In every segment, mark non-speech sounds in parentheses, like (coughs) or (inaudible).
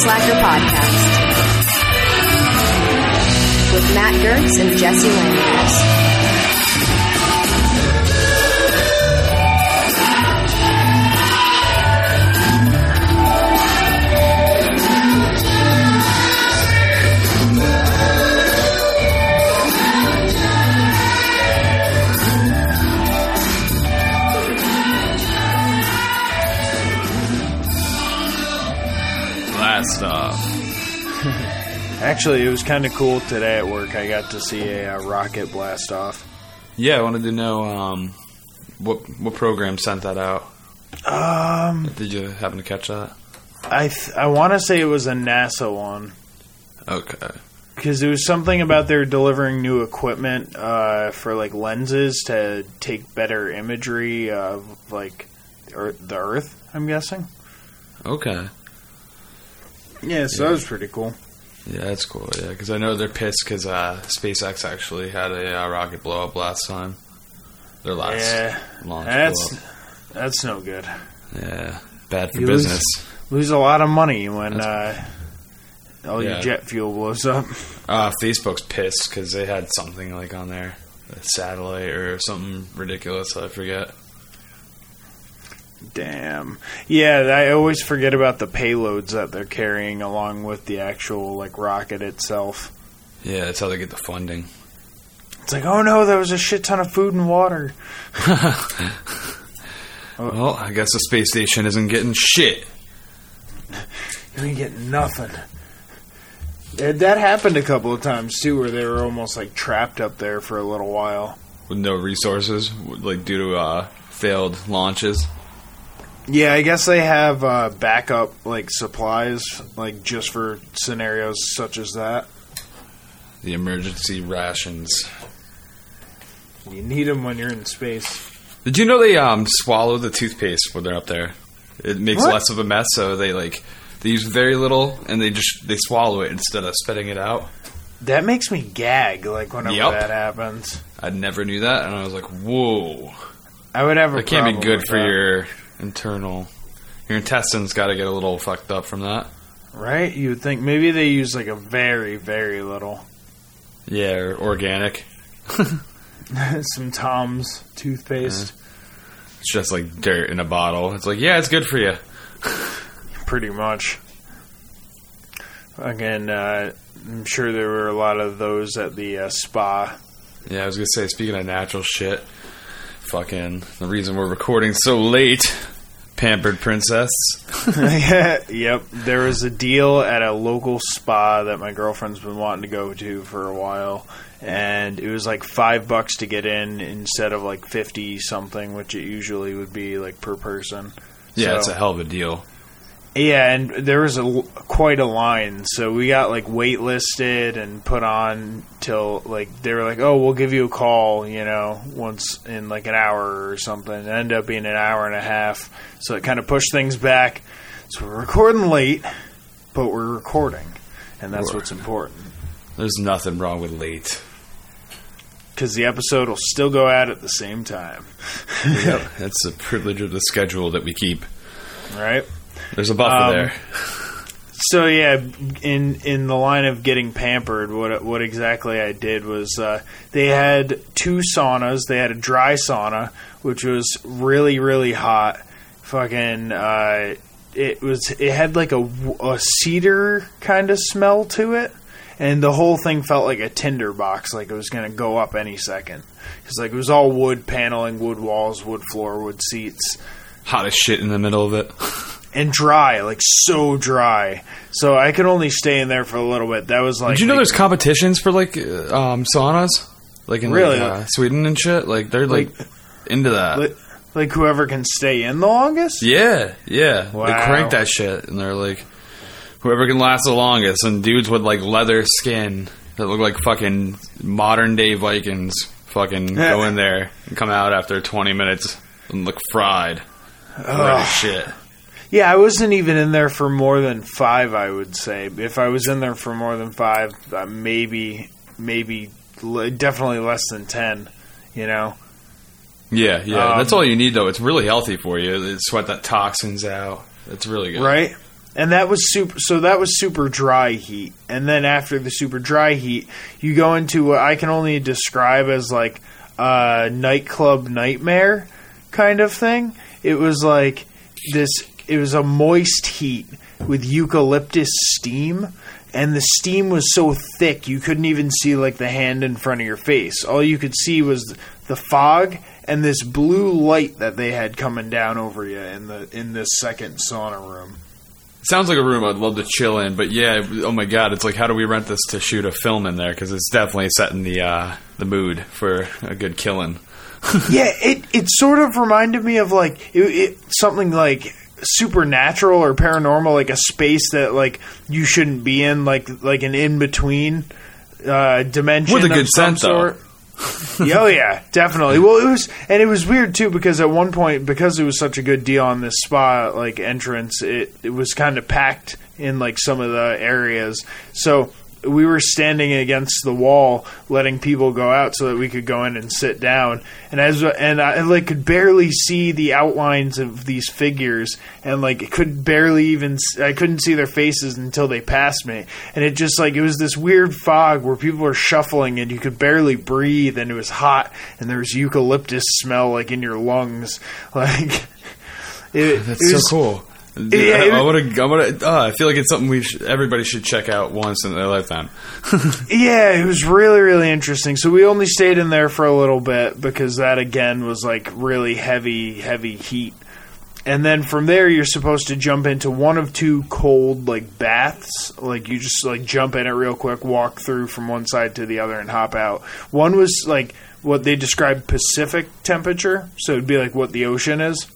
Slacker Podcast was kind of cool today at work. I got to see a uh, rocket blast off. Yeah, I wanted to know um, what what program sent that out. Um, Did you happen to catch that? I th- I want to say it was a NASA one Okay. because it was something about they're delivering new equipment uh, for like lenses to take better imagery of like Earth, the Earth. I'm guessing. Okay. Yeah, so that was pretty cool. Yeah, that's cool. Yeah, because I know they're pissed because uh, SpaceX actually had a uh, rocket blow up last time. Their last Yeah, launch that's that's no good. Yeah, bad for You lose- business. Lose a lot of money when uh, all Yeah. your jet fuel blows up. Uh, Facebook's pissed because they had something like on there, a satellite or something ridiculous. I forget. Damn. Yeah, I always forget about the payloads that they're carrying along with the actual like rocket itself. Yeah, that's how they get the funding. It's like, oh no, there was a shit ton of food and water. (laughs) Well, I guess the space station isn't getting shit. You ain't getting nothing. That happened a couple of times too, where they were almost like trapped up there for a little while. with no resources, like due to uh, failed launches. Yeah, I guess they have uh, backup like supplies, like just for scenarios such as that. The emergency rations. You need them when you're in space. Did you know they um, swallow the toothpaste when they're up there? It makes What? less of a mess, so they like they use very little and they just they swallow it instead of spitting it out. That makes me gag, like whenever Yup. that happens. I never knew that, and I was like, "Whoa, I would have a that can't be good for that. your internal. Your intestines got to get a little fucked up from that." Right? You would think maybe they use like a very, very little. Yeah, or organic. (laughs) Some Tom's toothpaste. It's just like dirt in a bottle. It's like, yeah, it's good for you. (laughs) Pretty much. Again, uh, I'm sure there were a lot of those at the uh, spa. Yeah, I was gonna say, speaking of natural shit, fucking the reason we're recording so late, pampered princess. (laughs) yep. There was a deal at a local spa that my girlfriend's been wanting to go to for a while. And it was like five bucks to get in instead of like 50 something, which it usually would be like per person. Yeah, So- it's a hell of a deal. Yeah, and there was a quite a line, so we got like waitlisted and put on till like they were like, "Oh, we'll give you a call," you know, once in like an hour or something. It ended up being an hour and a half, so it kind of pushed things back. So we're recording late, but we're recording, and that's what's important There's nothing wrong with late. because the episode will still go out at the same time, (laughs) Yep, (laughs) that's the privilege of the schedule that we keep. right? There's a buffer Um, there. So yeah, in in the line of getting pampered, what what exactly I did was uh, they had two saunas. They had a dry sauna, which was really really hot. Fucking, uh, it was it had like a, a cedar kind of smell to it, and the whole thing felt like a tinder box, like it was gonna go up any second. Because like it was all wood paneling, wood walls, wood floor, wood seats Hot as shit in the middle of it. (laughs) and dry, like so dry. So I could only stay in there for a little bit. That was like. Did you know like- there's competitions for like um, saunas, like in Really? like, uh, Sweden and shit? Like they're like, into that. Like, like whoever can stay in the longest? Yeah, yeah. They crank that shit, and they're like, whoever can last the longest. And dudes with like leather skin that look like fucking modern day Vikings, fucking go in there and come out after 20 minutes and look fried. Oh shit. Yeah, I wasn't even in there for more than five. I would say if I was in there for more than five, uh, maybe, maybe, definitely less than ten. You know, Yeah, yeah. Um, That's all you need, though. It's really healthy for you. It sweat that toxins out. It's really good. right? and that was super. So that was super dry heat, and then after the super dry heat, you go into what I can only describe as like a nightclub nightmare kind of thing. It was like this. It was a moist heat with eucalyptus steam, and the steam was so thick you couldn't even see like the hand in front of your face. All you could see was the fog and this blue light that they had coming down over you in the in this second sauna room. Sounds like a room I'd love to chill in, but yeah, oh my god, it's like how do we rent this to shoot a film in there? Because it's definitely setting the uh, the mood for a good killing. (laughs) yeah, it it sort of reminded me of like it, it, something like supernatural or paranormal, like a space that like you shouldn't be in, like like an in between uh, dimension With a of good some scent, though. Yeah, oh yeah, definitely. Well, it was, and it was weird too because at one point, because it was such a good deal on this spot, like entrance, it it was kind of packed in like some of the areas. So we were standing against the wall, letting people go out so that we could go in and sit down. And as and I like could barely see the outlines of these figures, and like could barely even I couldn't see their faces until they passed me. And it just like it was this weird fog where people were shuffling and you could barely breathe, and it was hot, and there was eucalyptus smell like in your lungs, (laughs) like. It, That's it so cool. Yeah, I, want to. I want to. Uh, I feel like it's something we should, everybody should check out once in their lifetime. (laughs) Yeah, it was really, really interesting. So we only stayed in there for a little bit because that again was like really heavy, heavy heat. And then from there, you're supposed to jump into one of two cold like baths. Like you just like jump in it real quick, walk through from one side to the other, and hop out. One was like what they described Pacific temperature, so it'd be like what the ocean is.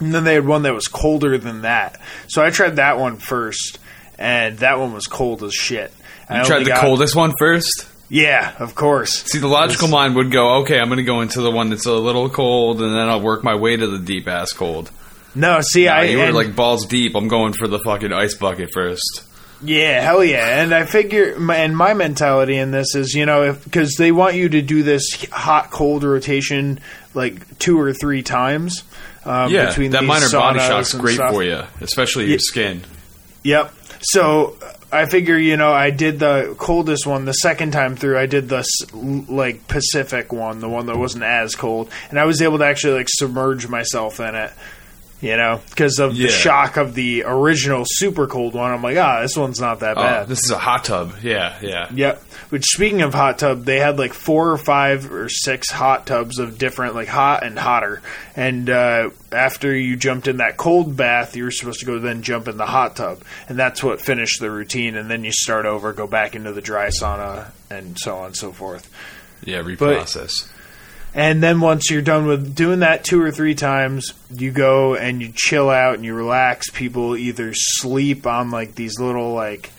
And then they had one that was colder than that. So I tried that one first, and that one was cold as shit. I You tried the got- coldest one first. yeah, of course. See, the logical mind would go, okay, I'm going to go into the one that's a little cold, and then I'll work my way to the deep ass cold. No, see, I you were like balls deep. I'm going for the fucking ice bucket first. yeah, hell yeah, and I figure, my, and my mentality in this is, you know, because they want you to do this hot cold rotation like two or three times. Um, Yeah, between that minor body shock's great stuff. for you, especially your Yeah. skin. Yep. So I figure, you know, I did the coldest one the second time through. I did the like Pacific one, the one that wasn't as cold, and I was able to actually like submerge myself in it. You know, because of Yeah. the shock of the original super cold one. I'm like, ah, this one's not that Oh, bad. this is a hot tub. Yeah, yeah. Yep. Which speaking of hot tub, they had like four or five or six hot tubs of different like hot and hotter. And uh, after you jumped in that cold bath, you were supposed to go then jump in the hot tub, and that's what finished the routine. And then you start over, go back into the dry sauna, and so on and so forth. Yeah, reprocess. And then once you're done with doing that two or three times, you go and you chill out and you relax. People either sleep on like these little like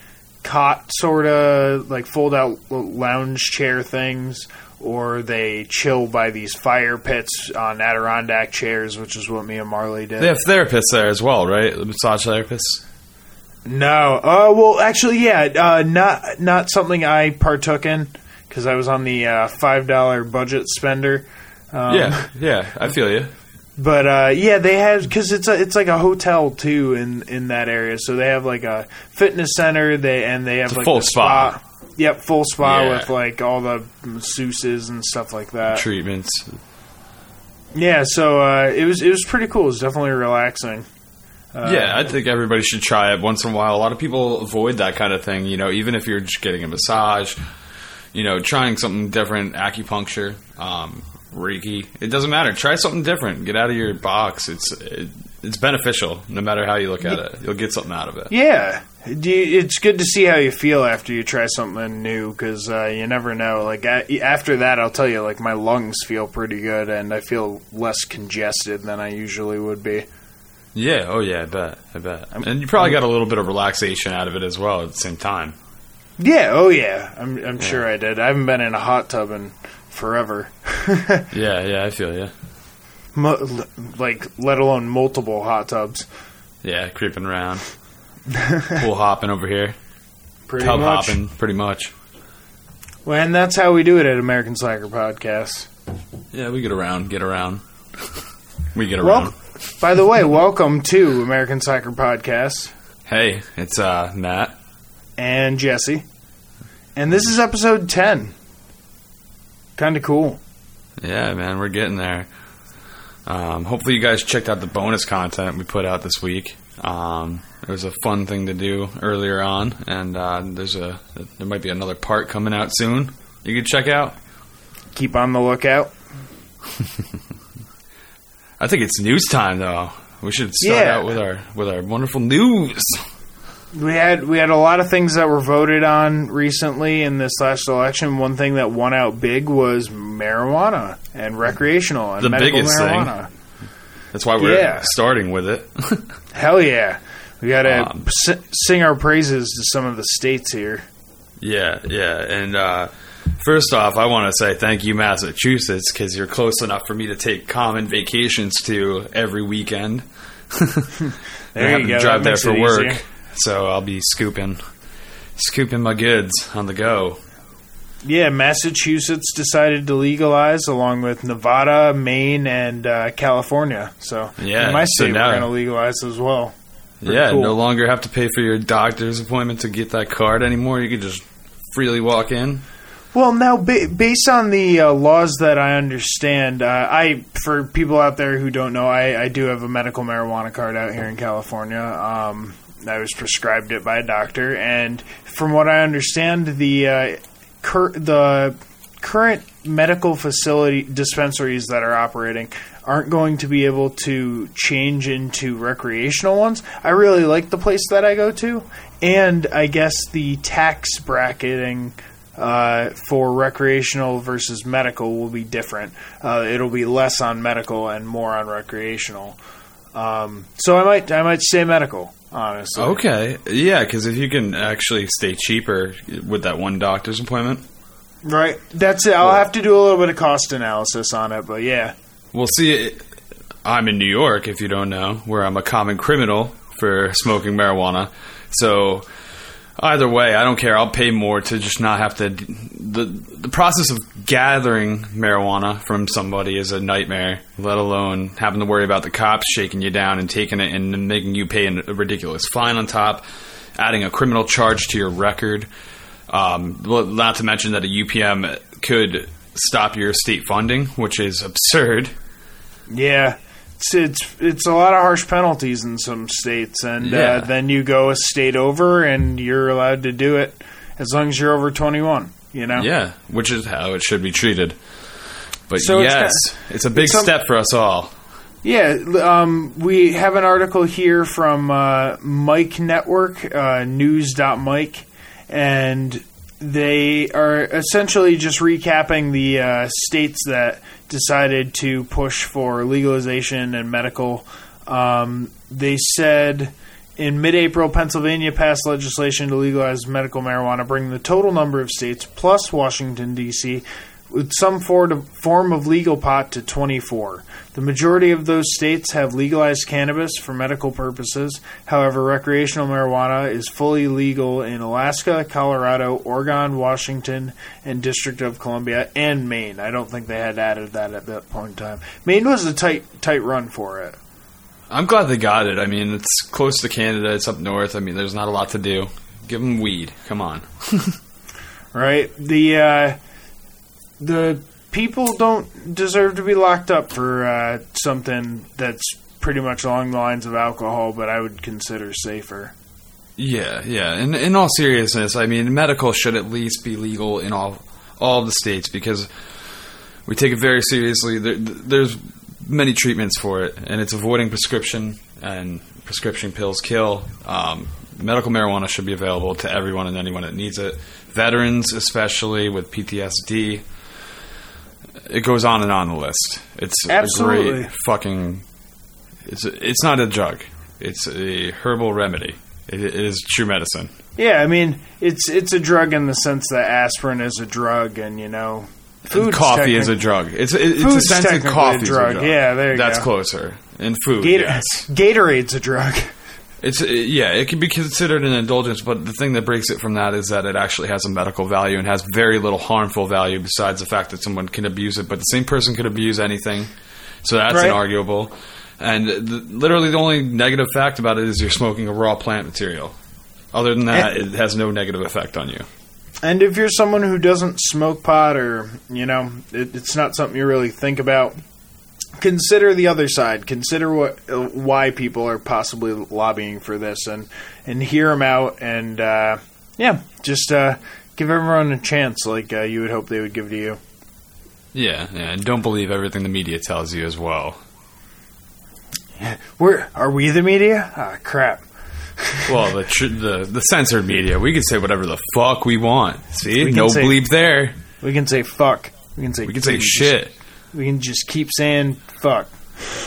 cot sort of like fold out lounge chair things, or they chill by these fire pits on Adirondack chairs, which is what me and Marley did. They have therapists there as well, right? The massage therapists. No, uh, well, actually, yeah, uh, not not something I partook in because I was on the uh, five dollar budget spender. Um, yeah, yeah. I feel you. But uh, yeah, they have because it's a, it's like a hotel too in in that area. So they have like a fitness center. They and they have like full the spa. Yep, full spa Yeah. with like all the masseuses and stuff like that. Treatments. Yeah, so uh, it was it was pretty cool. It was definitely relaxing. Uh, yeah, I think everybody should try it once in a while. A lot of people avoid that kind of thing. You know, even if you're just getting a massage, you know, trying something different, acupuncture, um, Reiki. It doesn't matter. Try something different. Get out of your box. It's it, it's beneficial, no matter how you look at it. You'll get something out of it. Yeah, it's good to see how you feel after you try something new because uh, you never know. Like after that, I'll tell you, like my lungs feel pretty good and I feel less congested than I usually would be. Yeah. Oh yeah. I bet. I bet. And you probably got a little bit of relaxation out of it as well at the same time. Yeah, oh yeah, I'm I'm sure I did. I haven't been in a hot tub in forever. (laughs) Yeah. Yeah. I feel you. Mo- like let alone multiple hot tubs. Yeah. Creeping around, (laughs) pool hopping over here, Pretty tub much. hopping, pretty much. Well, and that's how we do it at American Slacker Podcast. Yeah, we get around, get around. we get Well, around. by the way, welcome to American Slacker Podcast. Hey, it's uh, Matt. and Jesse. And this is episode 10. Kind of cool. Yeah, man, we're getting there. Um, hopefully, you guys checked out the bonus content we put out this week. Um, it was a fun thing to do earlier on, and uh, there's a there might be another part coming out soon. You can check out. Keep on the lookout. (laughs) I think it's news time, though. We should start Yeah. out with our with our wonderful news. We had we had a lot of things that were voted on recently in this last election. One thing that won out big was marijuana and recreational and The medical biggest thing. marijuana. That's why we're Yeah. starting with it. (laughs) (laughs) Hell yeah. We got to Um, s- sing our praises to some of the states here. Yeah, yeah. And uh, first off, I want to say thank you, Massachusetts, because you're close enough for me to take common vacations to every weekend. (laughs) There I have you to go. drive That there for work, easier. So I'll be scooping, scooping my goods on the go. Yeah, Massachusetts decided to legalize along with Nevada, Maine, and uh, California. So Yeah, in my so state, now- we're going to legalize as well. Pretty yeah, cool. no longer have to pay for your doctor's appointment to get that card anymore. You can just freely walk in. Well, now ba- based on the uh, laws that I understand, uh, I for people out there who don't know, I, I do have a medical marijuana card out here in California. Um, I was prescribed it by a doctor, and from what I understand, the uh, cur- the current medical facility dispensaries that are operating aren't going to be able to change into recreational ones. I really like the place that I go to, and I guess the tax bracketing uh, for recreational versus medical will be different. Uh, it'll be less on medical and more on recreational. Um, so I might I might say medical, honestly. Okay, yeah, because if you can actually stay cheaper with that one doctor's appointment, Right. That's it. I'll have to do a little bit of cost analysis on it, but yeah. Well, see, I'm in New York, if you don't know, where I'm a common criminal for smoking marijuana. So either way, I don't care. I'll pay more to just not have to. The the process of gathering marijuana from somebody is a nightmare. Let alone having to worry about the cops shaking you down and taking it and making you pay a ridiculous fine on top, adding a criminal charge to your record. Um, not to mention that a UPM could stop your state funding, which is absurd. Yeah. It's, it's it's a lot of harsh penalties in some states, and Yeah. uh, then you go a state over, and you're allowed to do it as long as you're over 21. You know. Yeah, which is how it should be treated. But So it's yes, it's, a big it's some- step for us all. Yeah, um, we have an article here from uh, Mic Network, uh, news.mic, and they are essentially just recapping the uh, states that decided to push for legalization and medical. Um, they said in mid April, Pennsylvania passed legislation to legalize medical marijuana, bringing the total number of states plus Washington, D.C., with some form of, legal pot to 24. The majority of those states have legalized cannabis for medical purposes. However, recreational marijuana is fully legal in Alaska, Colorado, Oregon, Washington, and District of Columbia, and Maine. I don't think they had added that at that point in time. Maine was a tight, tight run for it. I'm glad they got it. I mean, it's close to Canada. It's up north. I mean, there's not a lot to do. Give them weed. Come on. (laughs) right? The uh, the people don't deserve to be locked up for uh, something that's pretty much along the lines of alcohol, but I would consider safer. Yeah, yeah. In in all seriousness, I mean, medical should at least be legal in all all the states because we take it very seriously. There, there's many treatments for it, and it's avoiding prescription and prescription pills kill. Um, medical marijuana should be available to everyone and anyone that needs it. Veterans, especially with PTSD. It goes on and on the list. It's Absolutely. a great fucking. It's it's not a drug. It's a herbal remedy. It, it is true medicine. Yeah, I mean it's it's a drug in the sense that aspirin is a drug, and you know, food's coffee is a drug. It's it, it's a sense a coffee drug. Yeah, there you That's go. closer. And food, Gator- yes. Gatorade's a drug. It's it, yeah, it can be considered an indulgence, but the thing that breaks it from that is that it actually has a medical value and has very little harmful value besides the fact that someone can abuse it. But the same person could abuse anything, so that's Right. inarguable. And th- literally, the only negative fact about it is you're smoking a raw plant material. Other than that, it has no negative effect on you. And if you're someone who doesn't smoke pot or, you know, it, it's not something you really think about, consider the other side. Consider what uh, why people are possibly lobbying for this and and hear them out and uh, yeah, just uh, give everyone a chance like uh, you would hope they would give to you. Yeah, yeah, and don't believe everything the media tells you as well. We're are we the media? Ah, crap. (laughs) Well, the tr- the the censored media, we can say whatever the fuck we want. See, We no say- bleep there. We can say fuck. We can say We can say shit. We can just keep saying fuck.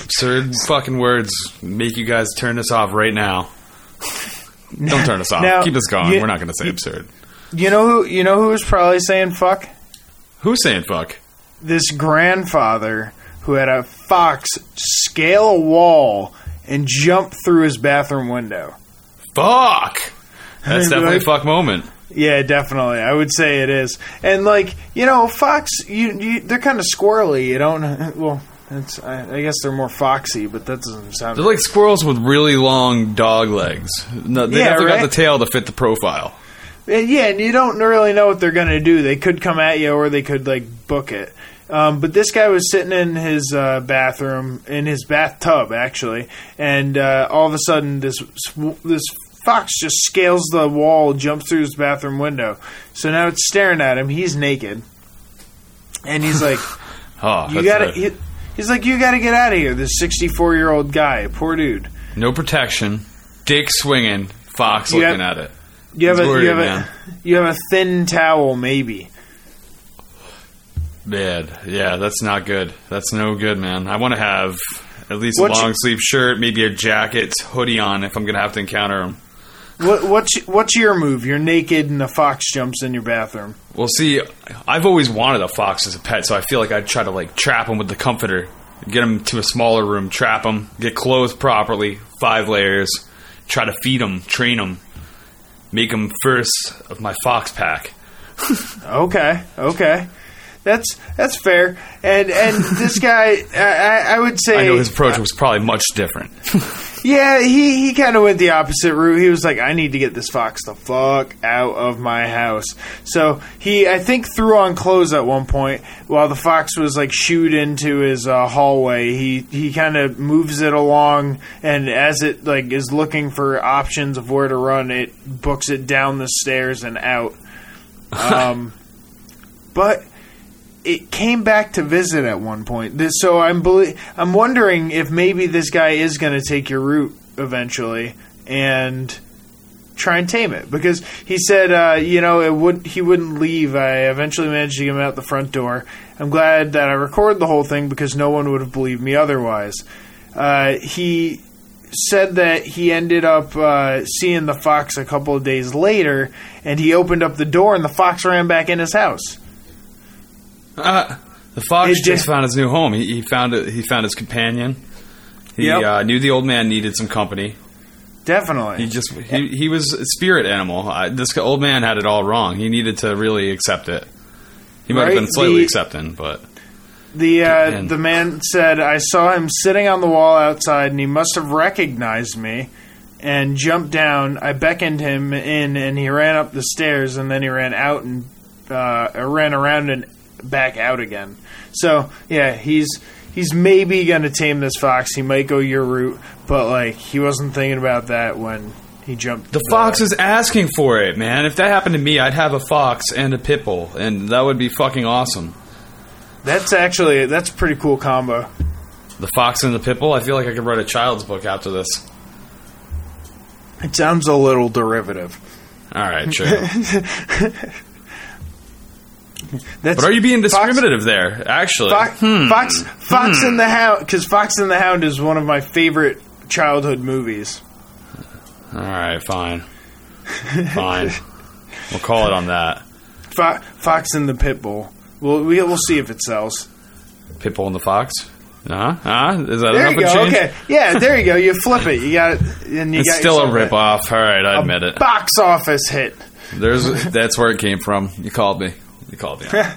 Absurd fucking words make you guys turn us off right now. (laughs) Don't turn us off. Now, Keep us going. you- We're not going to say you- absurd. You know who? You know who was probably saying fuck? Who's saying fuck? this grandfather who had a fox scale a wall and jump through his bathroom window. Fuck. That's (laughs) definitely a fuck moment. Yeah, definitely. I would say it is. And like you know, fox, you, you they're kind of squirrely. You don't. (laughs) Well, it's, I, I guess they're more foxy, but that doesn't sound. They're like squirrels with really long dog legs. No, they Yeah, definitely right? got the tail to fit the profile. And yeah, and you don't really know what they're going to do. They could come at you, or they could like book it. Um, but this guy was sitting in his uh, bathroom, in his bathtub actually, and uh, all of a sudden this this fox just scales the wall, jumps through his bathroom window. So now it's staring at him. He's naked, and he's (laughs) like, Oh, "You got to." He, he's like, "You got to get out of here." This sixty-four year old guy, poor dude. no protection, dick swinging, fox You looking have- at it. You have a worried, you have man. a you have a thin towel, maybe. Bad. Yeah, that's not good. That's no good, man. I want to have at least What's- a long sleeve shirt, maybe a jacket, hoodie on if I'm going to have to encounter him. What, what's what's your move? You're naked and a fox jumps in your bathroom. Well, see, I've always wanted a fox as a pet, so I feel like I'd try to like trap him with the comforter, get him to a smaller room, trap him, get clothed properly, five layers, try to feed him, train him, make him first of my fox pack. (laughs) Okay, okay, that's that's fair. And and this guy, I, I I would say, I know his approach was probably much different. (laughs) yeah, he he kind of went the opposite route. He was like, I need to get this fox the fuck out of my house. So he, I think, threw on clothes at one point while the fox was like shooed into his uh, hallway. He he kind of moves it along, and as it like is looking for options of where to run, it books it down the stairs and out. (laughs) Um, but it came back to visit at one point. This, so I'm belie- I'm wondering if maybe this guy is going to take your route eventually and try and tame it because he said uh, you know it would he wouldn't leave. I eventually managed to get him out the front door. I'm glad that I recorded the whole thing because no one would have believed me otherwise. Uh, he said that he ended up uh, seeing the fox a couple of days later, and he opened up the door, and the fox ran back in his house. Uh, the fox It just just- found his new home. He, he found it. He found his companion. He Yep. uh, knew the old man needed some company. Definitely. He just he, he was a spirit animal. This old man had it all wrong. He needed to really accept it. He might Right, have been slightly the- accepting, but The uh, Man. the man said, "I saw him sitting on the wall outside, and he must have recognized me, and jumped down. I beckoned him in, and he ran up the stairs, and then he ran out and uh, ran around and back out again. So yeah, he's he's maybe going to tame this fox. He might go your route, but like he wasn't thinking about that when he jumped. the fox is asking for it, man. If that happened to me, I'd have a fox and a pit bull, and that would be fucking awesome. That's actually that's a pretty cool combo. The fox and the pit bull. I feel like I could write a child's book after this. It sounds a little derivative. All right, sure. (laughs) (laughs) That's but are you being Fox- discriminative there? Actually, Fox, Hmm. Fox, Fox and the Hound, because Fox and the Hound is one of my favorite childhood movies. All right, fine, fine. We'll call it on that. Fo- Fox and the Pitbull. We'll we, we'll see if it sells. Pit bull and the fox. Uh huh. Is that There enough you go. change? Okay, yeah, there you go. You flip it. You got it, and you It's got still a rip off. All right, I admit it. box office hit. There's that's where it came from. You called me. You called it. (coughs)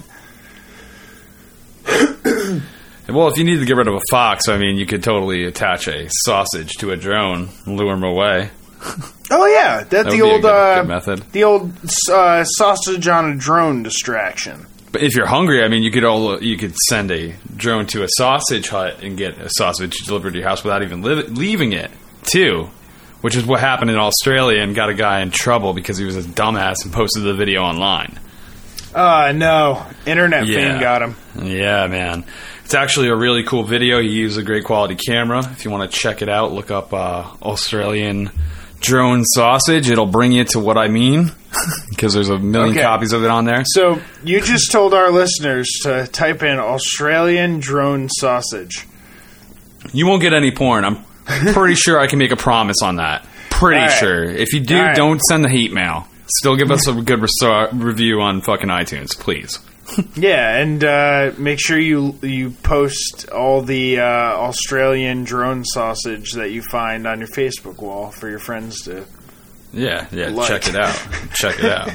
Well, if you need to get rid of a fox, I mean, you could totally attach a sausage to a drone and lure him away. (laughs) Oh yeah, that's That the would be a old good- uh, good method. the old uh, sausage on a drone distraction. But if you're hungry, I mean, you could all you could send a drone to a sausage hut and get a sausage delivered to your house without even li- leaving it, too. Which is what happened in Australia and got a guy in trouble because he was a dumbass and posted the video online. Uh no, internet Yeah. fiend got him. Yeah, man. It's actually a really cool video. He used a great quality camera. If you want to check it out, look up uh, Australian drone sausage. It'll bring you to what I mean (laughs) because there's a million Okay. copies of it on there. So you just told our listeners to type in Australian drone sausage. You won't get any porn. I'm pretty (laughs) sure I can make a promise on that. Pretty right. sure. If you do, right. don't send the hate mail. Still give us a good reso- review on fucking iTunes, please. Yeah, and uh, make sure you you post all the uh, Australian drone sausage that you find on your Facebook wall for your friends to. Yeah, yeah. Like. Check it out. (laughs) check it out.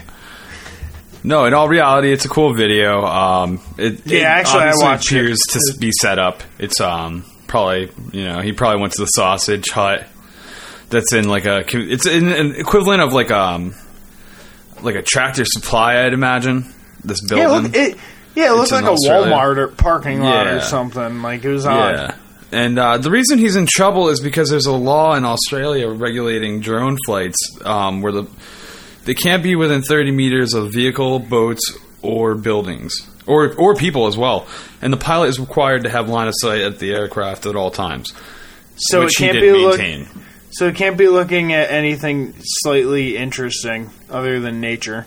No, in all reality, it's a cool video. Um, it, Yeah, it actually, I watched it. appears to be set up. It's um probably you know he probably went to the sausage hut. That's in like a it's in an equivalent of like um like a tractor supply, I'd imagine. This building. Yeah, look, it, yeah, it looks like a Australia. Walmart or parking lot or something. Like it was odd. Yeah. And uh, the reason he's in trouble is because there's a law in Australia regulating drone flights um, where the they can't be within 30 meters of vehicle, boats, or buildings, or or people as well. And the pilot is required to have line of sight at the aircraft at all times, So it can't be did look, maintain. So it can't be looking at anything slightly interesting other than nature.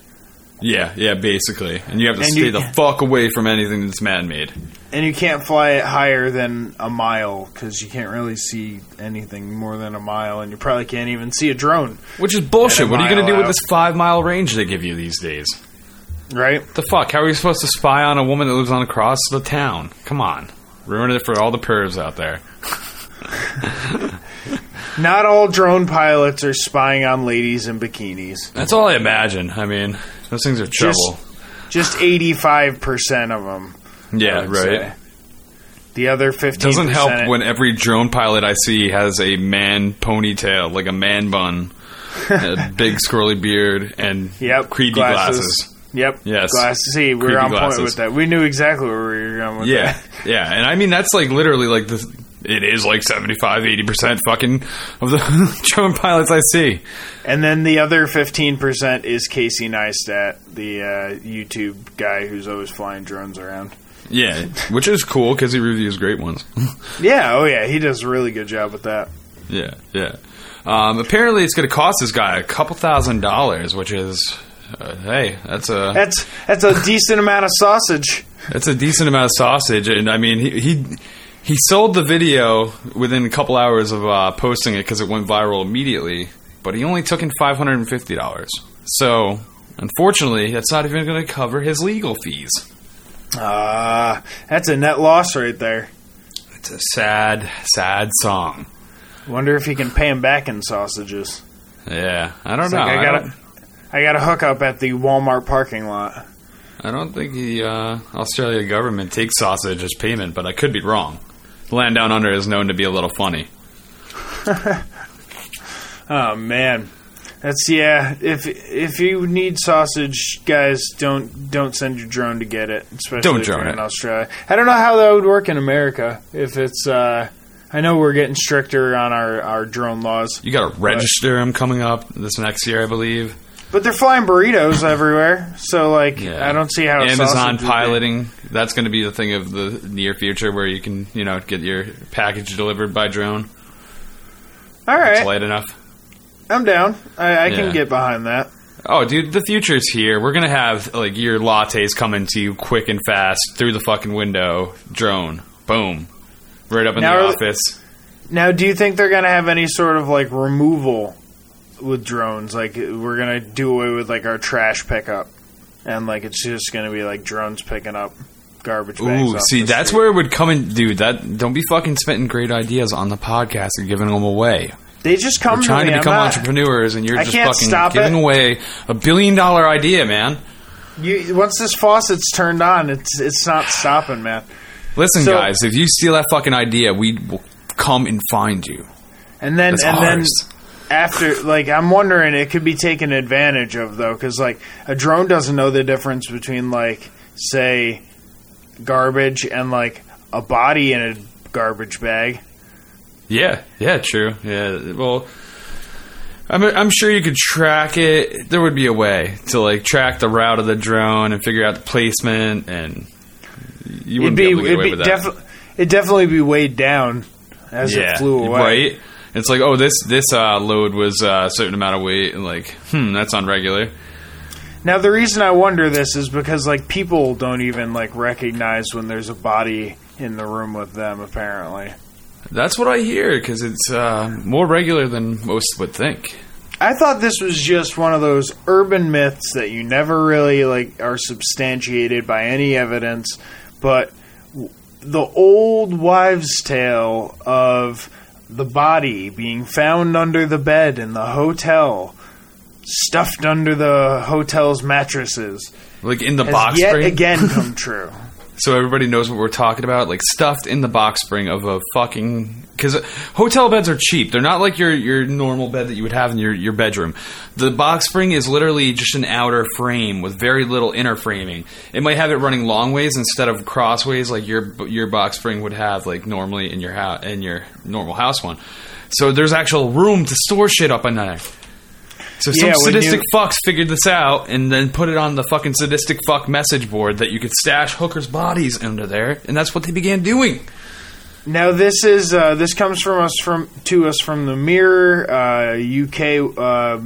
yeah, yeah, basically. And you have to And stay you- the fuck away from anything that's man-made. And you can't fly it higher than a mile because you can't really see anything more than a mile, and you probably can't even see a drone, Which is bullshit. What are you going to do with this five mile range they give you these days? right? The fuck? How are you supposed to spy on a woman that lives on across the town? Come on. Ruin it for all the pervs out there. (laughs) Not all drone pilots are spying on ladies in bikinis. That's all I imagine. I mean, those things are trouble. Just eighty-five percent of them. yeah, right. say. The other fifteen Doesn't help when every drone pilot I see has a man ponytail, like a man bun, a (laughs) big scrolly beard, and Yep, creepy glasses. glasses. Yep. Yes. Glasses. See, we're Creepy on point with that. We knew exactly where we were going with Yeah, that. yeah, and I mean that's like literally like the. It is like 75, 80 percent fucking of the (laughs) drone pilots I see. And then the other 15% is Casey Neistat, the uh, YouTube guy who's always flying drones around. Yeah, which is cool because he reviews great ones. (laughs) Yeah, oh yeah, he does a really good job with that. Yeah, yeah. Um, apparently, it's going to cost this guy a couple thousand dollars, which is, uh, hey, that's a That's that's a decent amount of sausage. that's a decent amount of sausage. And I mean, he he, he sold the video within a couple hours of uh, posting it because it went viral immediately. But he only took in five hundred and fifty dollars. So, unfortunately, that's not even going to cover his legal fees. Ah, that's a net loss right there. It's a sad, sad song. Wonder if he can pay him back in sausages. Yeah, I don't It's know. like, I got a, I got a hookup at the Walmart parking lot. I don't think the uh, Australia government takes sausage as payment, but I could be wrong. Land Down Under is known to be a little funny. (laughs) Oh man, that's yeah. If if you need sausage, guys, don't don't send your drone to get it. Especially Don't drone in it. Australia. I don't know how that would work in America. If it's, uh, I know we're getting stricter on our our drone laws, You got to register them coming up this next year, I believe. but they're flying burritos everywhere. So like, Yeah. I don't see how Amazon sausage would be- piloting. That's going to be the thing of the near future, where you can, you know, get your package delivered by drone. All It's light enough. I'm down. I, I Yeah. can get behind that. Oh, dude, the future's here. We're gonna have like your lattes coming to you quick and fast through the fucking window. Drone, boom, right up in Now the office. Now, do you think they're going to have any sort of like removal with drones? Like, we're going to do away with like our trash pickup, and like it's just going to be like drones picking up garbage bags. Ooh, see, that's street. where it would come in, dude. That don't be fucking spitting great ideas on the podcast and giving them away. they just come We're trying to, me. become not- entrepreneurs, and you're I just fucking giving it. away a billion dollar idea, man. You, once this faucet's turned on, it's it's not stopping, man. Listen, So- guys, if you steal that fucking idea, we will come and find you. And then That's and then after like I'm wondering it could be taken advantage of though cuz like a drone doesn't know the difference between like say garbage and like a body in a garbage bag. Yeah, yeah, true. Yeah, well, I'm I'm sure you could track it. There would be a way to like track the route of the drone and figure out the placement, and you wouldn't be, able to get away with that. it'd definitely be weighed down as it flew away. right? It's like, oh, this this uh, load was uh, a certain amount of weight, and like, hmm, that's unregular. Now the reason I wonder this is because like people don't even like recognize when there's a body in the room with them apparently. That's what I hear because it's uh, more regular than most would think. I thought this was just one of those urban myths that you never really like are substantiated by any evidence, but the old wives' tale of the body being found under the bed in the hotel, stuffed under the hotel's mattresses, Like in the box yet spring, again (laughs) come true. so everybody knows what we're talking about. Like stuffed in the box spring of a fucking because hotel beds are cheap. They're not like your your normal bed that you would have in your your bedroom. The box spring is literally just an outer frame with very little inner framing. It might have it running long ways instead of crossways like your your box spring would have like normally in your house in your normal house one. So there's actual room to store shit up in there. So some Yeah, sadistic you- fucks figured this out and then put it on the fucking sadistic fuck message board that you could stash hookers' bodies under there, and that's what they began doing. Now this is uh, this comes from us from to us from the Mirror uh, UK uh,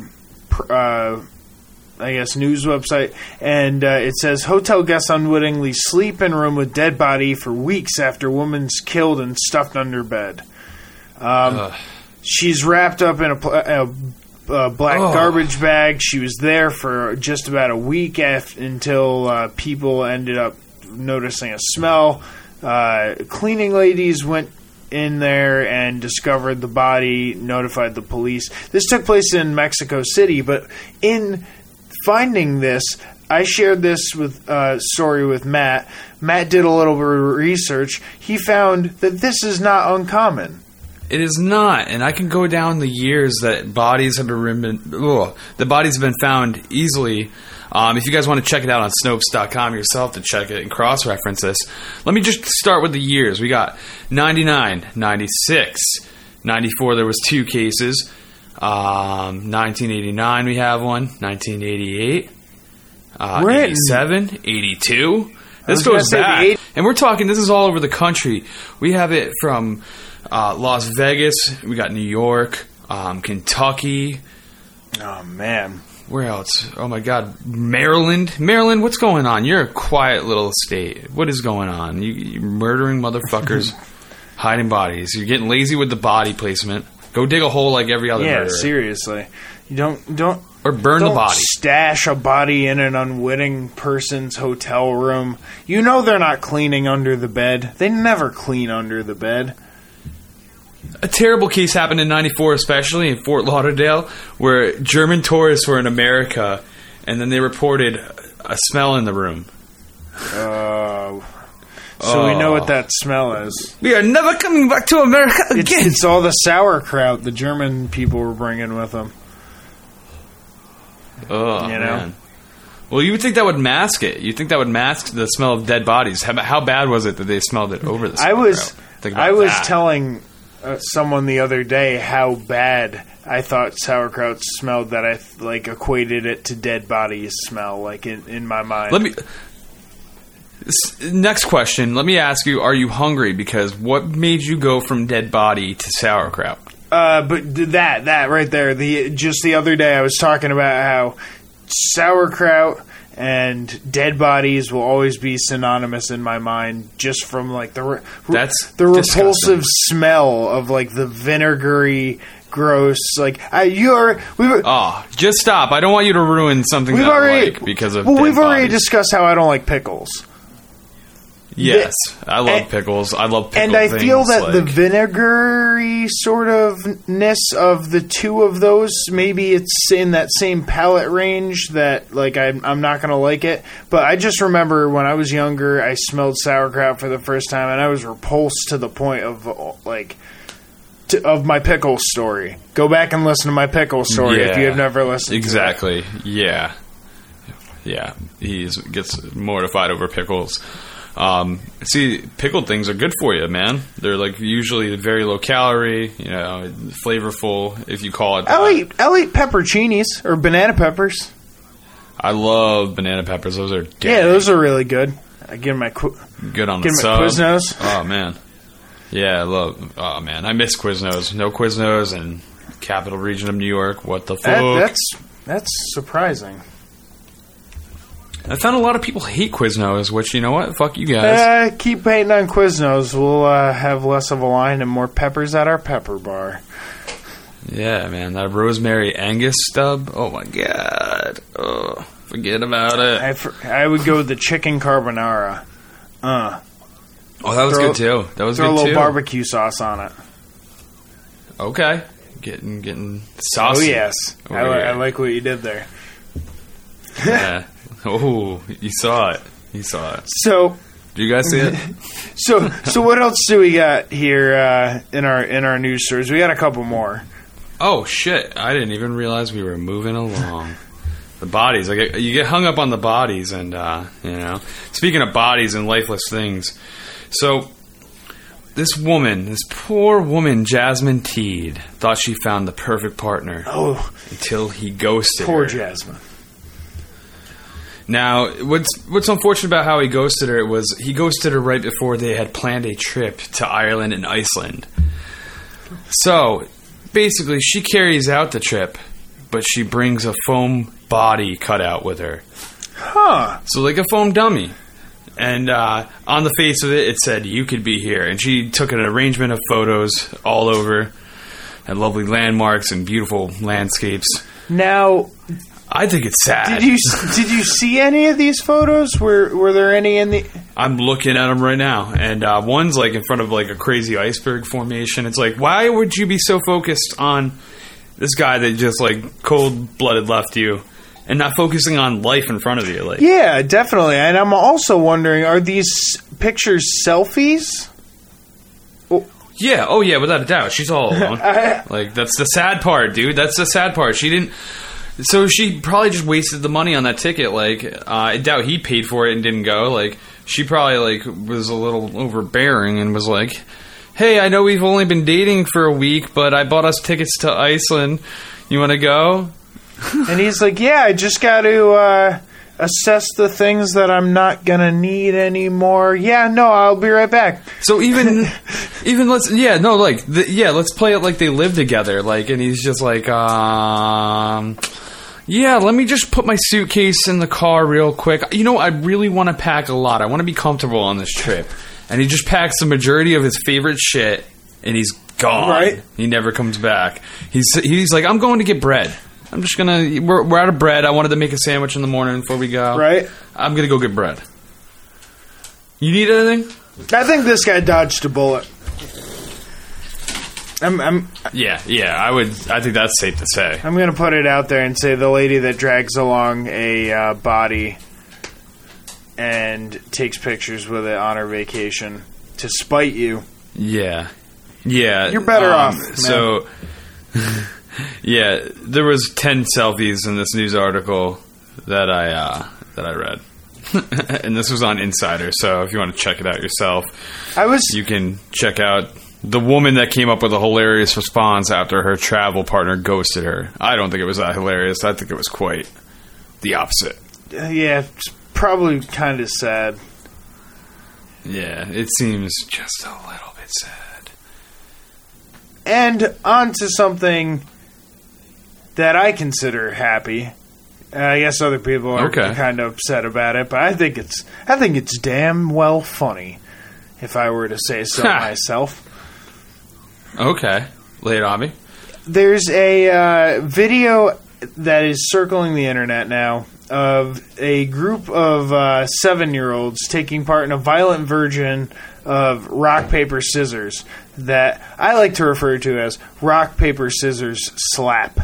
pr- uh, I guess news website, and uh, it says hotel guests unwittingly sleep in room with dead body for weeks after woman's killed and stuffed under bed. Um, she's wrapped up in a, pl- a, a black Oh. garbage bag. She was there for just about a week af- until uh, people ended up noticing a smell. Uh, cleaning ladies went in there and discovered the body, notified the police. This took place in Mexico City, but in finding this, I shared this with uh, story with Matt. Matt did a little bit of research. He found that this is not uncommon. It is not, and I can go down the years that bodies have been ugh, the bodies have been found easily. Um, if you guys want to check it out on Snopes.com yourself to check it and cross reference this, let me just start with the years. We got 99, 96, 94, there was two cases. Um, 1989, we have one. 1988, uh, We're at- 87, 82. This goes back. And we're talking, this is all over the country. We have it from uh, Las Vegas, we got New York, um, Kentucky. Oh man. Where else? Oh my God, Maryland. Maryland, what's going on? You're a quiet little state. What is going on? You, you're murdering motherfuckers, (laughs) hiding bodies. You're getting lazy with the body placement. Go dig a hole like every other Yeah, murderer. seriously. You don't don't or burn don't the body. stash a body in an unwitting person's hotel room. You know they're not cleaning under the bed. They never clean under the bed. A terrible case happened in '94, especially in Fort Lauderdale, where German tourists were in America, and then they reported a smell in the room. Uh, so we know Oh. what that smell is. We are never coming back to America again. it's all the sauerkraut the German people were bringing with them. Oh, You know? man. Well, you would think that would mask it. You think that would mask the smell of dead bodies. How, how bad was it that they smelled it over the? I was? I was that. telling uh, someone the other day how bad I thought sauerkraut smelled that I like equated it to dead bodies smell like in, in my mind. Let me. Next question. Let me ask you: Are you hungry? Because what made you go from dead body to sauerkraut? Uh, but that that right there, the just the other day I was talking about how sauerkraut and dead bodies will always be synonymous in my mind, just from like the re- That's the disgusting. repulsive smell of like the vinegary, gross. Like I, you're we were. Oh, ah, just stop! I don't want you to ruin something We've that already I like because of. well, we've already bodies. discussed how I don't like pickles. Yes, I love and- pickles. I love pickles. and I feel that the vinegary sort of ness of the two of those, maybe it's in that same palate range that like I'm, I'm not gonna like it. But I just remember when I was younger, I smelled sauerkraut for the first time, and I was repulsed to the point of like. To, of my pickle story. Go back and listen to my pickle story if you have never listened. to it. exactly. Yeah, yeah. He gets mortified over pickles. Um, see, pickled things are good for you, man. They're like usually very low calorie, you know, flavorful. If you call it, I'll that. eat, I'll eat pepperoncinis or banana peppers. I love banana peppers. Those are Yeah, those are really good. I give my qu- good on the give a sub. Quiznos. Oh man, yeah, I love. Oh man, I miss Quiznos. No Quiznos in capital region of New York. What the fuck? that, that's that's surprising. I found a lot of people hate Quiznos, which you know what? Fuck you guys. Uh, keep hating on Quiznos. We'll uh, have less of a line and more peppers at our pepper bar. Yeah, man, that rosemary Angus stub. Oh my god. Oh, forget about it. I, fr- I would go with the chicken carbonara. Uh, Oh, that was throw- good too. That was throw a little too. barbecue sauce on it. Okay, getting getting saucy. Oh yes, Oh, I. I like what you did there. yeah. (laughs) Oh, you saw it. You saw it. So Do you guys see it? (laughs) so so what else do we got here uh, in our in our news stories? We got a couple more. Oh shit! I didn't even realize we were moving along. The bodies, like you get hung up on the bodies, and uh, you know. Speaking of bodies and lifeless things, so this woman, this poor woman, Jasmine Teed, thought she found the perfect partner Oh, until he ghosted poor her. Jasmine. Now, what's what's unfortunate about how he ghosted her was he ghosted her right before they had planned a trip to Ireland and Iceland. So, basically, she carries out the trip, but she brings a foam body cutout with her. Huh? So, like a foam dummy. And uh, on the face of it, it said, You could be here. And she took an arrangement of photos all over, and lovely landmarks and beautiful landscapes. Now, I think it's sad. did you (laughs) did you see any of these photos? Were were there any in the? I'm looking at them right now, and uh, one's like in front of like a crazy iceberg formation. It's like, why would you be so focused on this guy that just like cold blooded left you, and not focusing on life in front of you? Like, Yeah, definitely. And I'm also wondering, are these pictures selfies? yeah, oh yeah, without a doubt, she's all (laughs) alone. like that's the sad part, dude. That's the sad part. She didn't. So she probably just wasted the money on that ticket. Like, uh, I doubt he paid for it and didn't go. Like, she probably like was a little overbearing and was like, "Hey, I know we've only been dating for a week, but I bought us tickets to Iceland. You want to go?" (laughs) And he's like, "Yeah, I just got to uh, assess the things that I'm not gonna need anymore. Yeah, no, I'll be right back." So even, (laughs) even let's yeah no like the, yeah let's play it like they live together. Like, and he's just like, um. Yeah, let me just put my suitcase in the car real quick. You know, I really want to pack a lot. I want to be comfortable on this trip. And he just packs the majority of his favorite shit, and he's gone. Right. He never comes back. He's he's like, I'm going to get bread. I'm just gonna. We're, we're out of bread. I wanted to make a sandwich in the morning before we go. Right? I'm gonna go get bread. You need anything? I think this guy dodged a bullet. I'm I'm Yeah, yeah. I would. I think that's safe to say. I'm gonna put it out there and say the lady that drags along a uh, body and takes pictures with it on her vacation to spite you. Yeah, yeah. You're better off, man. So, (laughs) yeah, there was ten selfies in this news article that I uh, that I read, (laughs) and this was on Insider. So if you want to check it out yourself, I was you can check out the woman that came up with a hilarious response after her travel partner ghosted her. I don't think it was that hilarious. I think it was quite the opposite. uh, yeah, it's probably kind of sad. Yeah, it seems just a little bit sad. And on to something that I consider happy. I guess other people are Okay. kind of upset about it, but I think it's I think it's damn well funny. If I were to say so (laughs) myself. Okay, lay it on me. There's a uh, video that is circling the internet now of a group of uh, seven year olds taking part in a violent version of rock, paper, scissors that I like to refer to as rock, paper, scissors slap.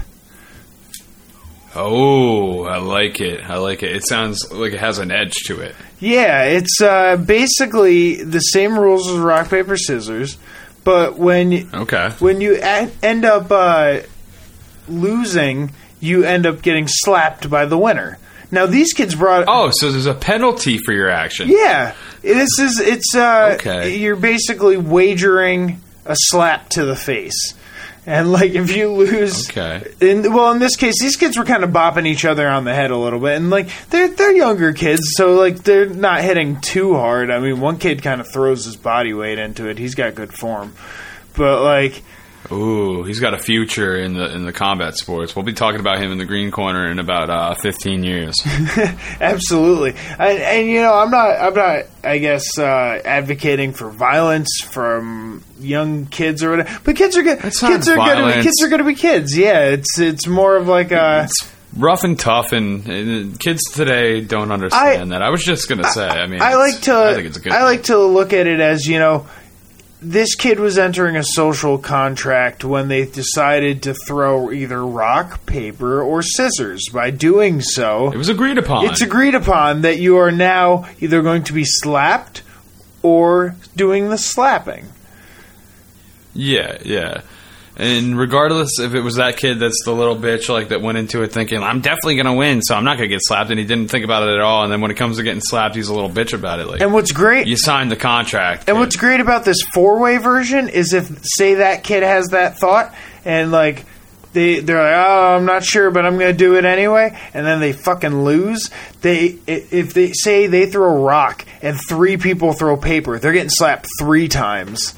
Oh, I like it. I like it. It sounds like it has an edge to it. Yeah, it's uh, basically the same rules as rock, paper, scissors, but when you, Okay. when you a- end up uh, losing, you end up getting slapped by the winner. Now these kids brought Oh, so there's a penalty for your action. Yeah, this is it's uh, Okay. you're basically wagering a slap to the face, and like if you lose, Okay. In, well, in this case, these kids were kind of bopping each other on the head a little bit, and like they're they're younger kids, so like they're not hitting too hard. I mean, one kid kind of throws his body weight into it. He's got good form, but like Ooh, he's got a future in the in the combat sports. We'll be talking about him in the green corner in about uh, 15 years. (laughs) Absolutely, and, and you know, I'm not, I'm not, I guess, uh, advocating for violence from young kids or whatever. But kids are good. Kids are going to be kids are going to be kids. Yeah, it's it's more of like a. Rough and tough, and, and kids today don't understand that. I was just gonna say. I mean, I like to. I think it's good. I like to look at it as you know. This kid was entering a social contract when they decided to throw either rock, paper, or scissors. By doing so, It was agreed upon. It's agreed upon that you are now either going to be slapped or doing the slapping. Yeah, yeah. And regardless if it was that kid that's the little bitch like that went into it thinking I'm definitely gonna win, so I'm not gonna get slapped, and he didn't think about it at all. And then when it comes to getting slapped, he's a little bitch about it. Like And what's great you signed the contract. and what's great about this four-way version is if say that kid has that thought and like they they're like, "Oh, I'm not sure, but I'm going to do it anyway." And then they fucking lose. They i- if they say they throw a rock and three people throw paper, they're getting slapped 3 times.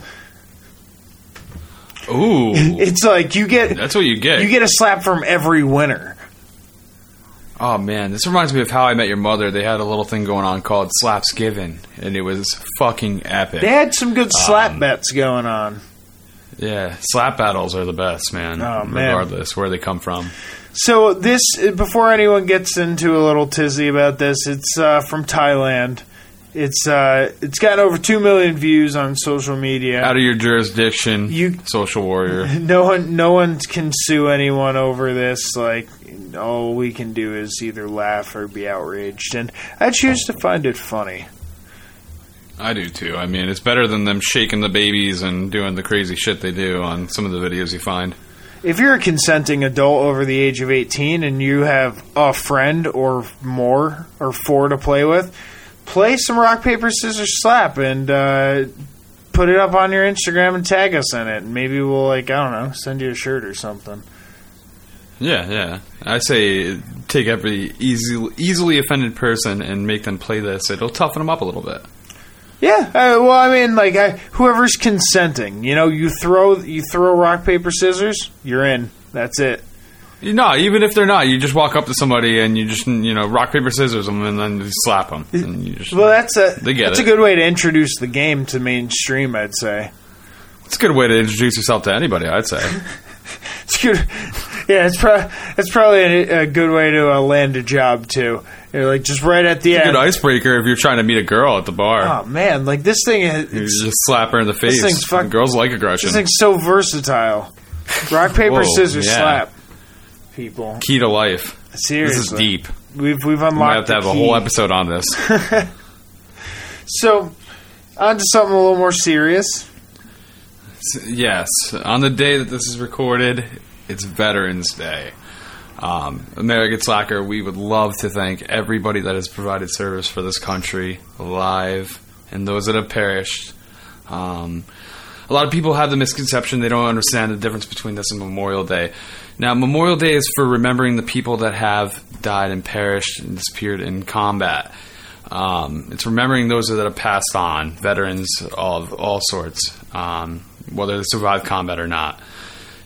Ooh, (laughs) It's like you get that's what you get. you get a slap from every winner. Oh man, this reminds me of How I Met Your Mother. They had a little thing going on called Slapsgiving, and it was fucking epic. They had some good slap Um, bets going on. Yeah, slap battles are the best, man. Oh, man. Regardless where they come from. So this, before anyone gets into a little tizzy about this, it's uh, from Thailand. It's uh, it's gotten over two million views on social media. Out of your jurisdiction, You- social warrior. (laughs) no one, no one can sue anyone over this. Like all we can do is either laugh or be outraged, and I choose to find it funny. I do too. I mean, it's better than them shaking the babies and doing the crazy shit they do on some of the videos you find. If you're a consenting adult over the age of 18 and you have a friend or more or four to play with, play some rock, paper, scissors, slap and uh, put it up on your Instagram and tag us in it. And maybe we'll, like, I don't know, send you a shirt or something. Yeah, yeah. I say take every easy, easily offended person and make them play this. It'll toughen them up a little bit. Yeah, uh, well, I mean, like, I, whoever's consenting, you know, you throw you throw rock, paper, scissors, you're in. That's it. No, even if they're not, you just walk up to somebody and you just you know rock paper scissors them and then you slap them. And you just, Well, that's a They get that's it. a good way to introduce the game to mainstream. I'd say. it's a good way to introduce yourself to anybody. I'd say. (laughs) It's good. Yeah, it's, pro- it's probably a, a good way to uh, land a job too. You're like just right at the Good end. icebreaker if you're trying to meet a girl at the bar. Oh man, like this thing is you just slap her in the face. This thing's fuck- Girls like aggression. this thing's so versatile. Rock paper Whoa, scissors yeah. slap people. Key to life. Seriously, This is deep. We've we've We might unlocked have to have the a whole episode on this. (laughs) So, on to something a little more serious. yes, on the day that this is recorded, it's Veterans Day. Um, American Slacker, we would love to thank everybody that has provided service for this country, alive, and those that have perished. Um, a lot of people have the misconception they don't understand the difference between this and Memorial Day. Now, Memorial Day is for remembering the people that have died and perished and disappeared in combat. Um, it's remembering those that have passed on, veterans of all sorts, um, whether they survived combat or not.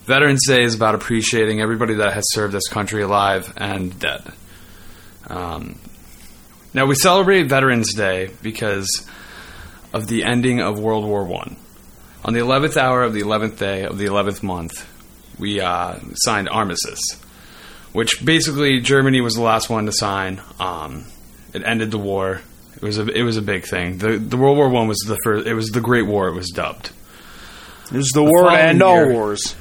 Veterans Day is about appreciating everybody that has served this country alive and dead. Um, now, we celebrate Veterans Day because of the ending of World War One. On the 11th hour of the 11th day of the 11th month, we uh, signed armistice, which basically Germany was the last one to sign. Um, it ended the war. It was a it was a big thing. The the World War One was the first. It was the Great War. It was dubbed. It was the war and all wars.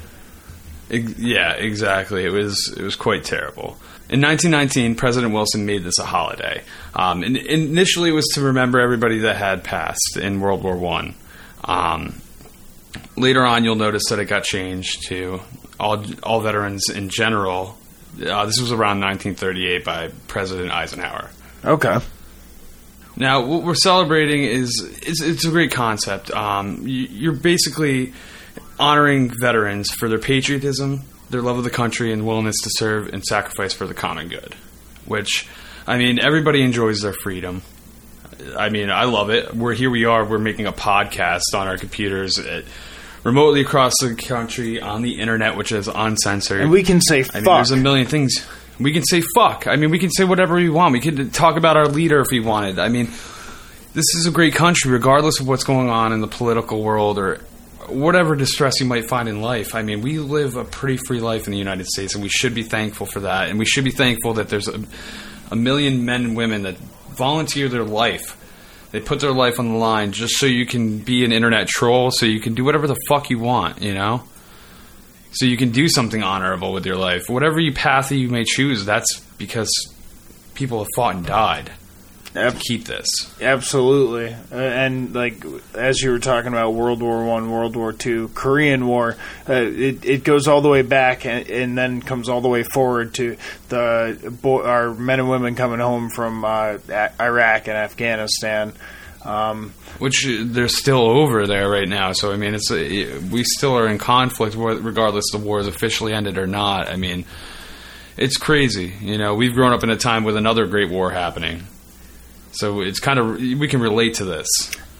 Ex- yeah, exactly. It was it was quite terrible. In 1919, President Wilson made this a holiday. Um, and initially, it was to remember everybody that had passed in World War One. Um, later on, you'll notice that it got changed to all all veterans in general. Uh, this was around 1938 by President Eisenhower. Okay. Now, what we're celebrating is it's, it's a great concept. Um, you, you're basically honoring veterans for their patriotism, their love of the country, and willingness to serve and sacrifice for the common good. Which, I mean, everybody enjoys their freedom. I mean, I love it. We're here. We are. We're making a podcast on our computers, uh remotely across the country on the internet, which is uncensored. And we can say fuck. I mean, there's a million things. We can say fuck. I mean, we can say whatever we want. We could talk about our leader if we wanted. I mean, this is a great country, regardless of what's going on in the political world or whatever distress you might find in life. I mean, we live a pretty free life in the United States, and we should be thankful for that. And we should be thankful that there's a, a million men and women that volunteer their life. They put their life on the line just so you can be an internet troll, so you can do whatever the fuck you want, you know? so you can do something honorable with your life. Whatever you path that you may choose, that's because people have fought and died. Ab- Keep this. Absolutely, uh, and like as you were talking about World War One, World War Two, Korean War, uh, it it goes all the way back and, and then comes all the way forward to the bo- our men and women coming home from uh, Iraq and Afghanistan. Um, Which uh, they're still over there right now. So I mean, it's uh, we still are in conflict, regardless the war is officially ended or not. I mean, it's crazy. You know, we've grown up in a time with another great war happening, so it's kind of we can relate to this.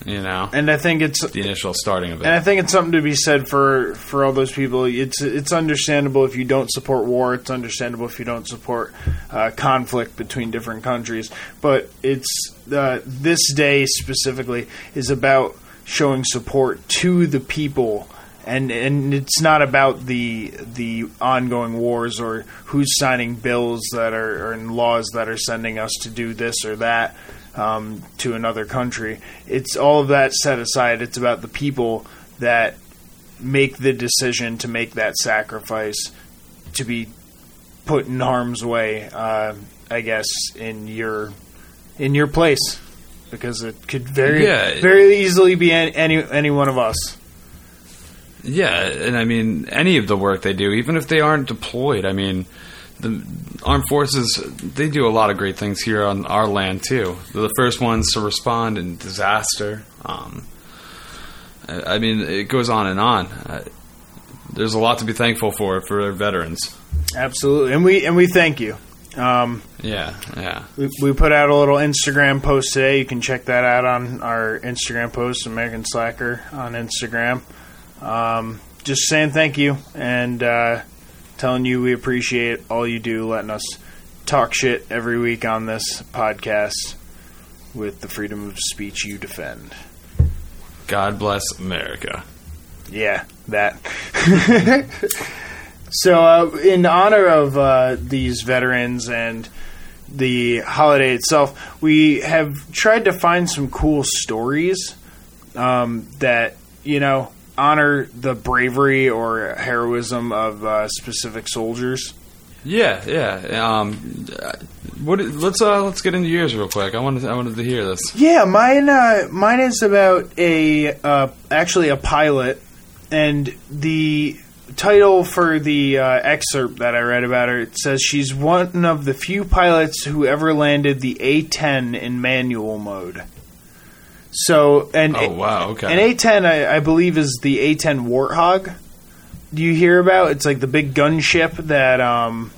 You know, and I think it's the initial starting of it. And I think it's something to be said for, for all those people. It's it's understandable if you don't support war. It's understandable if you don't support uh, conflict between different countries. But it's uh, this day specifically is about showing support to the people, and and it's not about the the ongoing wars or who's signing bills that are or laws that are sending us to do this or that um, to another country. It's all of that set aside. It's about the people that make the decision to make that sacrifice to be put in harm's way. Uh, I guess in your in your place because it could very Yeah. very easily be any any, any one of us. Yeah, and I mean any of the work they do, even if they aren't deployed. I mean, the armed forces they do a lot of great things here on our land too. They're the first ones to respond in disaster. Um, I I mean, it goes on and on. Uh, there's a lot to be thankful for for our veterans. Absolutely, and we and we thank you. Um, Yeah, yeah. we, we put out a little Instagram post today. You can check that out on our Instagram post, American Slacker on Instagram. Um, just saying thank you and uh, telling you we appreciate all you do, letting us talk shit every week on this podcast with the freedom of speech you defend. God bless America. Yeah, that. (laughs) so, uh, in honor of uh, these veterans and the holiday itself, we have tried to find some cool stories um, that you know honor the bravery or heroism of uh, specific soldiers. Yeah, yeah. Um, what? Let's uh, let's get into yours real quick. I wanted I wanted to hear this. Yeah, mine. Uh, mine is about a uh, actually a pilot, and the title for the uh, excerpt that I read about her it says she's one of the few pilots who ever landed the A-10 in manual mode. So, and Oh wow, okay. an A-10, I, I believe, is the A-10 Warthog. Do you hear about? It's like the big gunship that um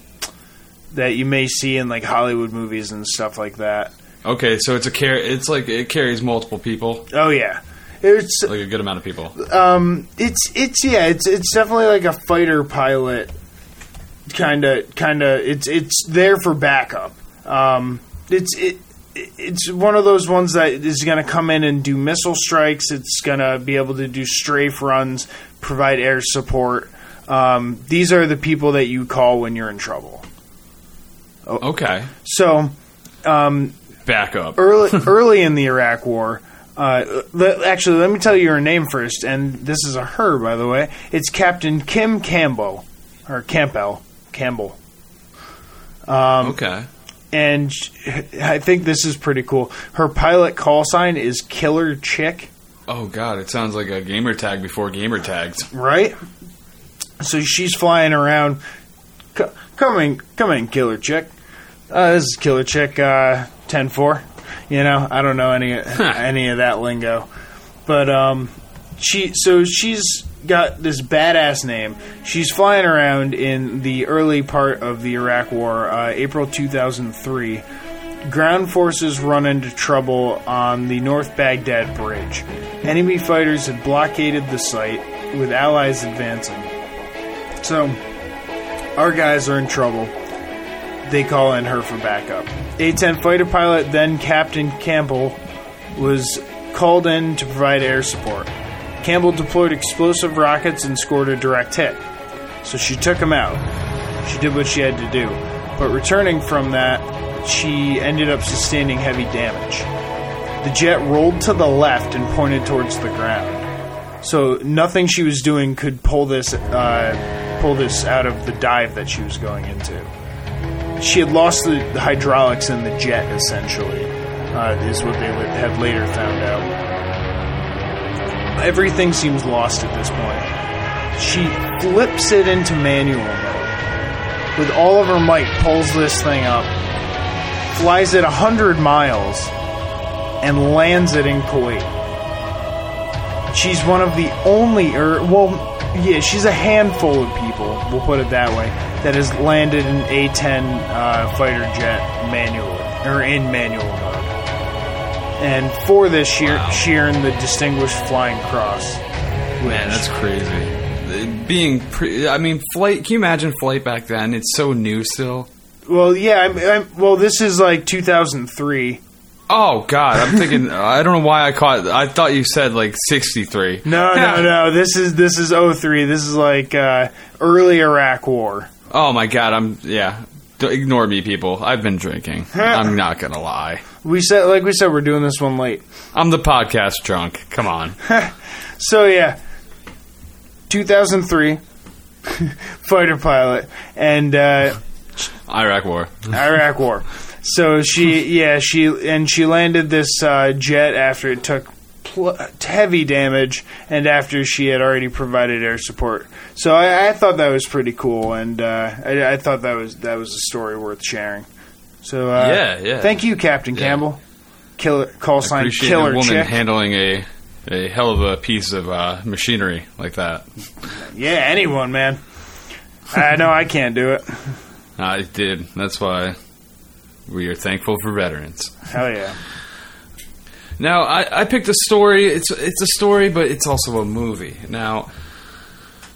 that you may see in like Hollywood movies and stuff like that. Okay, so it's a car- It's like it carries multiple people, Oh yeah, it's like a good amount of people. um it's it's yeah it's it's definitely like a fighter pilot kind of kind of it's it's there for backup. Um, it's it. It's one of those ones that is going to come in and do missile strikes. It's going to be able to do strafe runs, provide air support. Um, these are the people that you call when you're in trouble. Okay. So Back up. early (laughs) early in the Iraq War. Uh, le- actually, let me tell you her name first, and this is a her, by the way. It's Captain Kim Campbell or Campbell Campbell, okay. And I think this is pretty cool. Her pilot call sign is Killer Chick. Oh god, it sounds like a gamer tag before gamer tags. right? So she's flying around. C- come in, come in, Killer Chick. Uh, this is Killer Chick uh, ten four. You know, I don't know any any of that lingo, but um, she so she's got this badass name. She's flying around in the early part of the Iraq War, uh, April two thousand three. Ground forces run into trouble on the North Baghdad Bridge. Enemy fighters had blockaded the site, with allies advancing. So, our guys are in trouble. They call in her for backup. A 10 fighter pilot, then Captain Campbell, was called in to provide air support. Campbell deployed explosive rockets and scored a direct hit. So she took him out. She did what she had to do. But returning from that, she ended up sustaining heavy damage. The jet rolled to the left and pointed towards the ground. So nothing she was doing could pull this uh, pull this out of the dive that she was going into. She had lost the, hydraulics in the jet, essentially, uh, is what they had later found out. Everything seems lost at this point. She flips it into manual mode. With all of her might, pulls this thing up, flies it a 100 miles, and lands it in Kuwait. She's one of the only, or, well, yeah, she's a handful of people, we'll put it that way, that has landed an A 10 uh, fighter jet manually, or in manual. And for this, she, Wow. she earned the Distinguished Flying Cross. Man, that's crazy. Being, pre- I mean, flight. Can you imagine flight back then? It's so new still. Well, yeah, I'm, I'm, well, this is like 2003. Oh God, I'm thinking. (laughs) I don't know why I caught. I thought you said like 63. No, no, no. (laughs) This is this is 03. This is like uh, early Iraq War. Oh my God, I'm yeah. Ignore me, people. I've been drinking. (laughs) I'm not gonna lie. We said, like we said, we're doing this one late. I'm the podcast drunk. Come on. (laughs) So yeah, 2003, (laughs) fighter pilot, and uh, Iraq War. Iraq War. So she, yeah, she and she landed this uh, jet after it took pl- heavy damage, and after she had already provided air support. So I, I thought that was pretty cool, and uh, I, I thought that was that was a story worth sharing. So uh, Yeah, yeah. Thank you, Captain Yeah. Campbell. Killer call sign Appreciate killer a woman chick. handling a a hell of a piece of uh, machinery like that. yeah, anyone, man. I know I can't do it. I did. That's why we are thankful for veterans. Hell yeah. Now, I, I picked a story. It's it's a story, but it's also a movie. Now,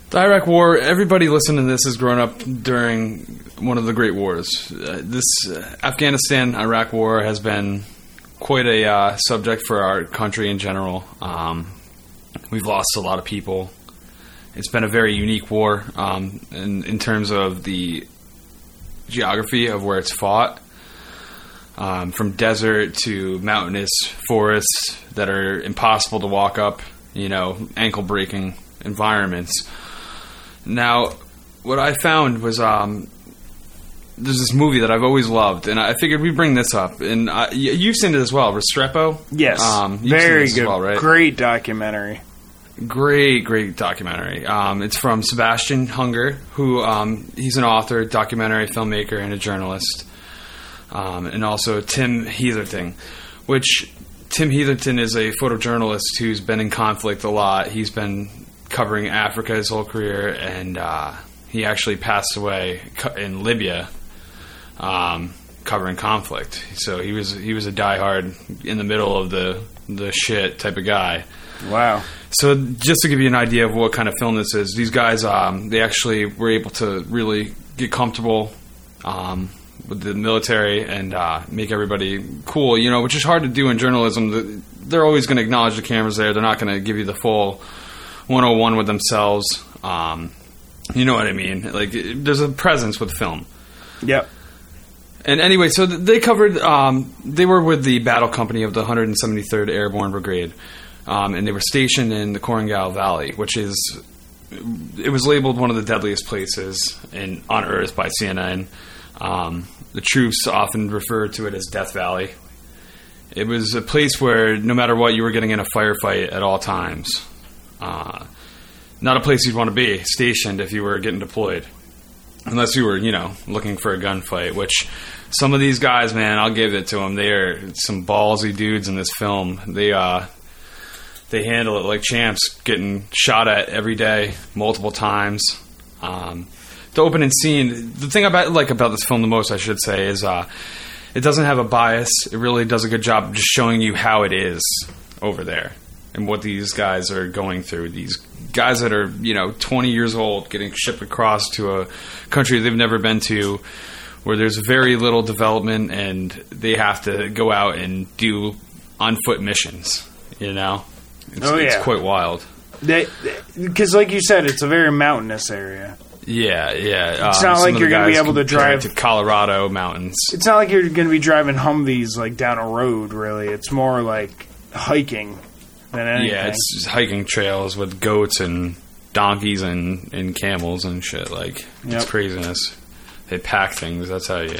the Iraq War. Everybody listening to this has grown up during one of the great wars. Uh, this uh, Afghanistan-Iraq War has been quite a uh, subject for our country in general. Um, we've lost a lot of people. It's been a very unique war um, in, in terms of the geography of where it's fought um, from desert to mountainous forests that are impossible to walk up, you know, ankle breaking environments. Now, what I found was um, there's this movie that I've always loved, and I figured we bring this up. And I, you've seen it as well, Restrepo. Yes. um, Very good. as well, right? Great documentary. Great, great documentary. Um, it's from Sebastian Junger, who um, he's an author, documentary filmmaker, and a journalist, um, and also Tim Heatherton, which Tim Heatherton is a photojournalist who's been in conflict a lot. He's been covering Africa his whole career, and uh, he actually passed away in Libya, um, covering conflict. So he was he was a diehard in the middle of the the shit type of guy. Wow. So just to give you an idea of what kind of film this is, these guys um, they actually were able to really get comfortable um, with the military and uh, make everybody cool. You know, which is hard to do in journalism. They're always going to acknowledge the cameras there. They're not going to give you the full 101 with themselves. Um, you know what I mean? Like it- there's a presence with film. Yep. And anyway, so they covered. Um, they were with the battle company of the 173rd Airborne Brigade, um, and they were stationed in the Korengal Valley, which is it was labeled one of the deadliest places in on Earth by CNN. Um, the troops often refer to it as Death Valley. It was a place where no matter what, you were getting in a firefight at all times. Uh, not a place you'd want to be stationed if you were getting deployed, unless you were, you know, looking for a gunfight. Which some of these guys, man, I'll give it to them. They are some ballsy dudes in this film. They uh, they handle it like champs, getting shot at every day, multiple times. Um, the opening scene, the thing about like about this film the most, I should say, is uh, it doesn't have a bias. It really does a good job of just showing you how it is over there and what these guys are going through. These guys that are you know 20 years old, getting shipped across to a country they've never been to. Where there's very little development, and they have to go out and do on foot missions. You know, it's, Oh, it's quite wild. Because, like you said, it's a very mountainous area. Yeah, yeah. It's um, not like you're gonna be able to drive- to Colorado mountains. It's not like you're going to be driving Humvees like down a road. Really, it's more like hiking than anything. Yeah, it's just hiking trails with goats and donkeys and, and camels and shit. Like Yep. it's craziness. They pack things. That's how you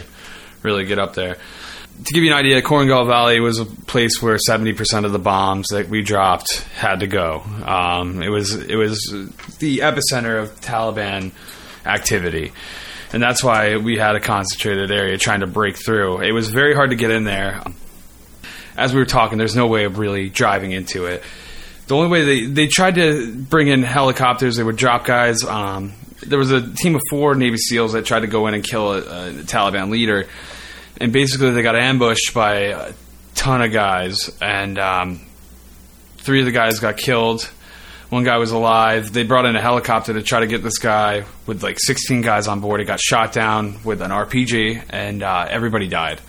really get up there. To give you an idea, Korengal Valley was a place where seventy percent of the bombs that we dropped had to go. Um, it was it was the epicenter of Taliban activity, and that's why we had a concentrated area trying to break through. It was very hard to get in there as we were talking, there's no way of really driving into it. The only way they they tried to bring in helicopters, they would drop guys. Um, there was a team of four Navy SEALs that tried to go in and kill a, a Taliban leader, and basically they got ambushed by a ton of guys, and um, three of the guys got killed. One guy was alive. They brought in a helicopter to try to get this guy with like 16 guys on board. He got shot down with an RPG, and uh, everybody died.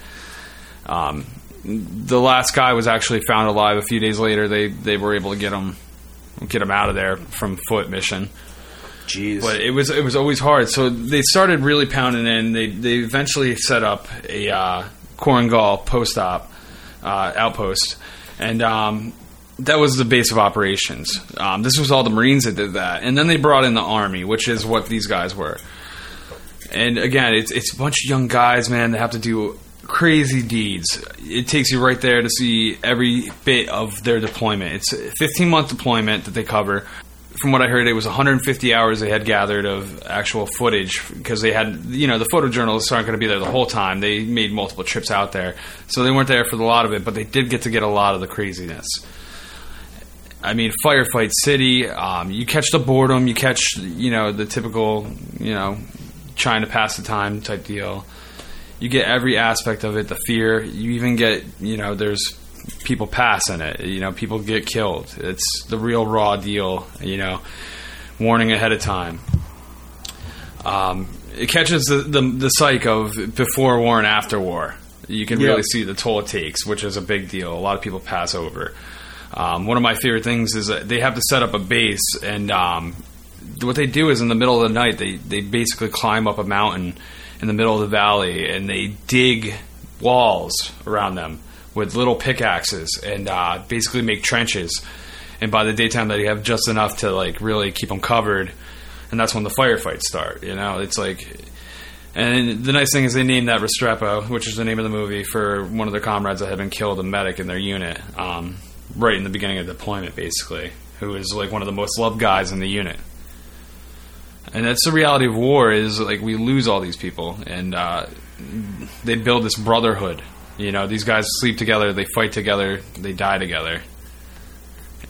Um, the last guy was actually found alive a few days later. They they were able to get him get him out of there from foot mission. Jeez. But it was it was always hard. So they started really pounding in. They they eventually set up a uh, post op uh, outpost, and um, that was the base of operations. Um, this was all the Marines that did that, and then they brought in the Army, which is what these guys were. And again, it's it's a bunch of young guys, man, that have to do crazy deeds. It takes you right there to see every bit of their deployment. It's a 15 month deployment that they cover. From what I heard, it was 150 hours they had gathered of actual footage because they had, you know, the photojournalists aren't going to be there the whole time. They made multiple trips out there, so they weren't there for a lot of it, but they did get to get a lot of the craziness. I mean, Firefight City. Um, you catch the boredom. You catch, you know, the typical, you know, trying to pass the time type deal. You get every aspect of it. The fear. You even get, you know, there's people pass in it. You know, people get killed. It's the real raw deal. You know, warning ahead of time. Um, it catches the, the the psyche of before war and after war. You can really see the toll it takes, which is a big deal. A lot of people pass over. Um, one of my favorite things is that they have to set up a base, and um, what they do is in the middle of the night, they, they basically climb up a mountain in the middle of the valley and they dig walls around them with little pickaxes and uh, basically make trenches. And by the daytime, they have just enough to like really keep them covered, and that's when the firefights start. You know, it's like and the nice thing is they named that Restrepo, which is the name of the movie, for one of their comrades that had been killed, a medic in their unit, um, right in the beginning of deployment, basically, who is like one of the most loved guys in the unit. And that's the reality of war is like we lose all these people, and uh, they build this brotherhood. You know, these guys sleep together, they fight together, they die together.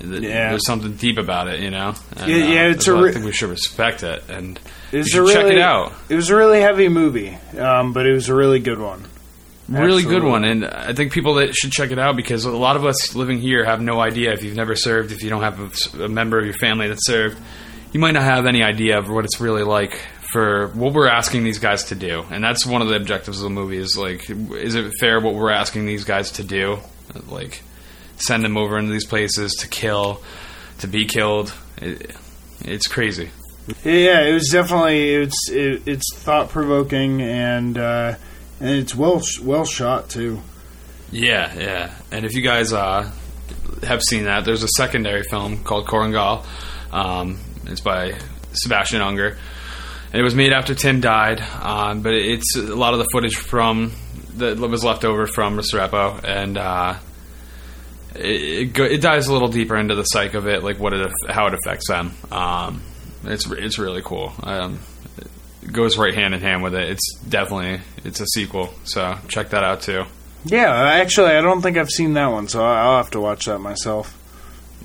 Yeah. There's something deep about it, you know. And, Yeah, yeah, uh, it's a re- I think we should respect it, and you should a check it out. It was a really heavy movie, um, but it was a really good one. Really good one and i think people that should check it out because a lot of us living here have no idea if you've never served if you don't have a, a member of your family that served you might not have any idea of what it's really like for what we're asking these guys to do. And that's one of the objectives of the movie is like is it fair what we're asking these guys to do? Like send them over into these places to kill to be killed. It, it's crazy. Yeah, it was definitely it's it, it's thought provoking and uh, and it's well well shot too. Yeah, yeah. And if you guys uh, have seen that, there's a secondary film called Korengal. Um, it's by Sebastian Junger. And it was made after Tim died, um, but it's a lot of the footage from that was left over from Restrepo, and uh, it, it, go, it dives a little deeper into the psyche of it, like what it how it affects them. Um, it's it's really cool. Um, goes right hand in hand with it. It's definitely it's a sequel, so check that out too. Yeah, actually, I don't think I've seen that one, so I'll have to watch that myself.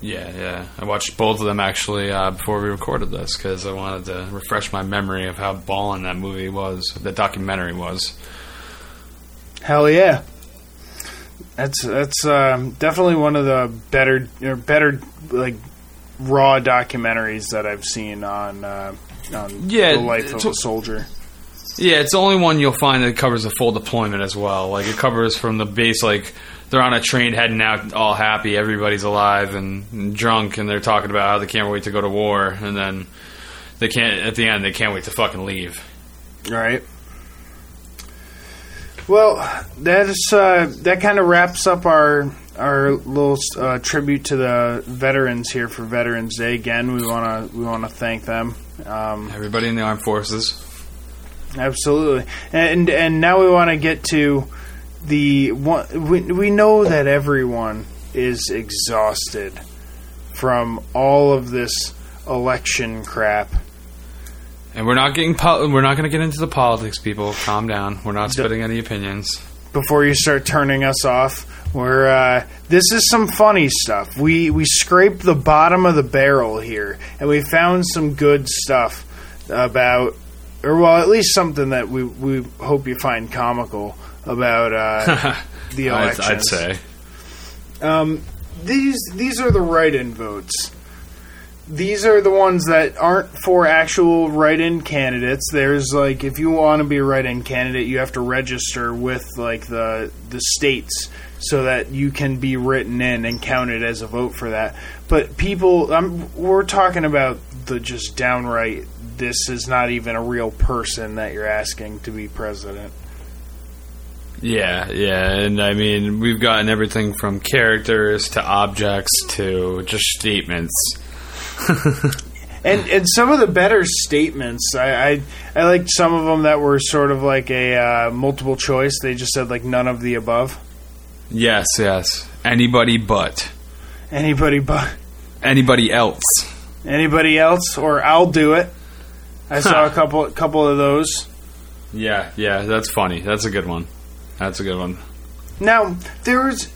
Yeah, yeah. I watched both of them actually uh, before we recorded this because I wanted to refresh my memory of how ballin' that movie was, that documentary was. Hell yeah, that's that's um, definitely one of the better or better like raw documentaries that I've seen on uh, on Yeah, the life of it's- a soldier. Yeah, it's the only one you'll find that covers a full deployment as well. Like it covers from the base, like they're on a train heading out, all happy, everybody's alive and, drunk, and they're talking about how they can't wait to go to war, and then they can't. At the end, they can't wait to fucking leave. Right. Well, that's uh, that kind of wraps up our our little uh, tribute to the veterans here for Veterans Day. Again, we want to we want to thank them. Um, Everybody in the armed forces. Absolutely, and and now we want to get to the one. We we know that everyone is exhausted from all of this election crap. And we're not getting. Po- we're not going to get into the politics, people. Calm down. We're not spitting any opinions. Before you start turning us off, we're uh, this is some funny stuff. We we scraped the bottom of the barrel here, and we found some good stuff about, or well, at least something that we we hope you find comical about uh, (laughs) the I'd, elections. I'd say. Um, these these are the write-in votes. These are the ones that aren't for actual write-in candidates. There's like if you want to be a write-in candidate, you have to register with like the the states so that you can be written in and counted as a vote for that. But people, um, we're talking about the just downright. This is not even a real person that you're asking to be president. Yeah, yeah, and I mean we've gotten everything from characters to objects to just statements. (laughs) And and some of the better statements, I, I I liked some of them that were sort of like a uh, multiple choice. They just said like none of the above. Yes, yes. Anybody but Anybody but anybody else. anybody else, or I'll do it. I saw (laughs) a couple couple of those. Yeah, yeah, that's funny. That's a good one. That's a good one. Now there was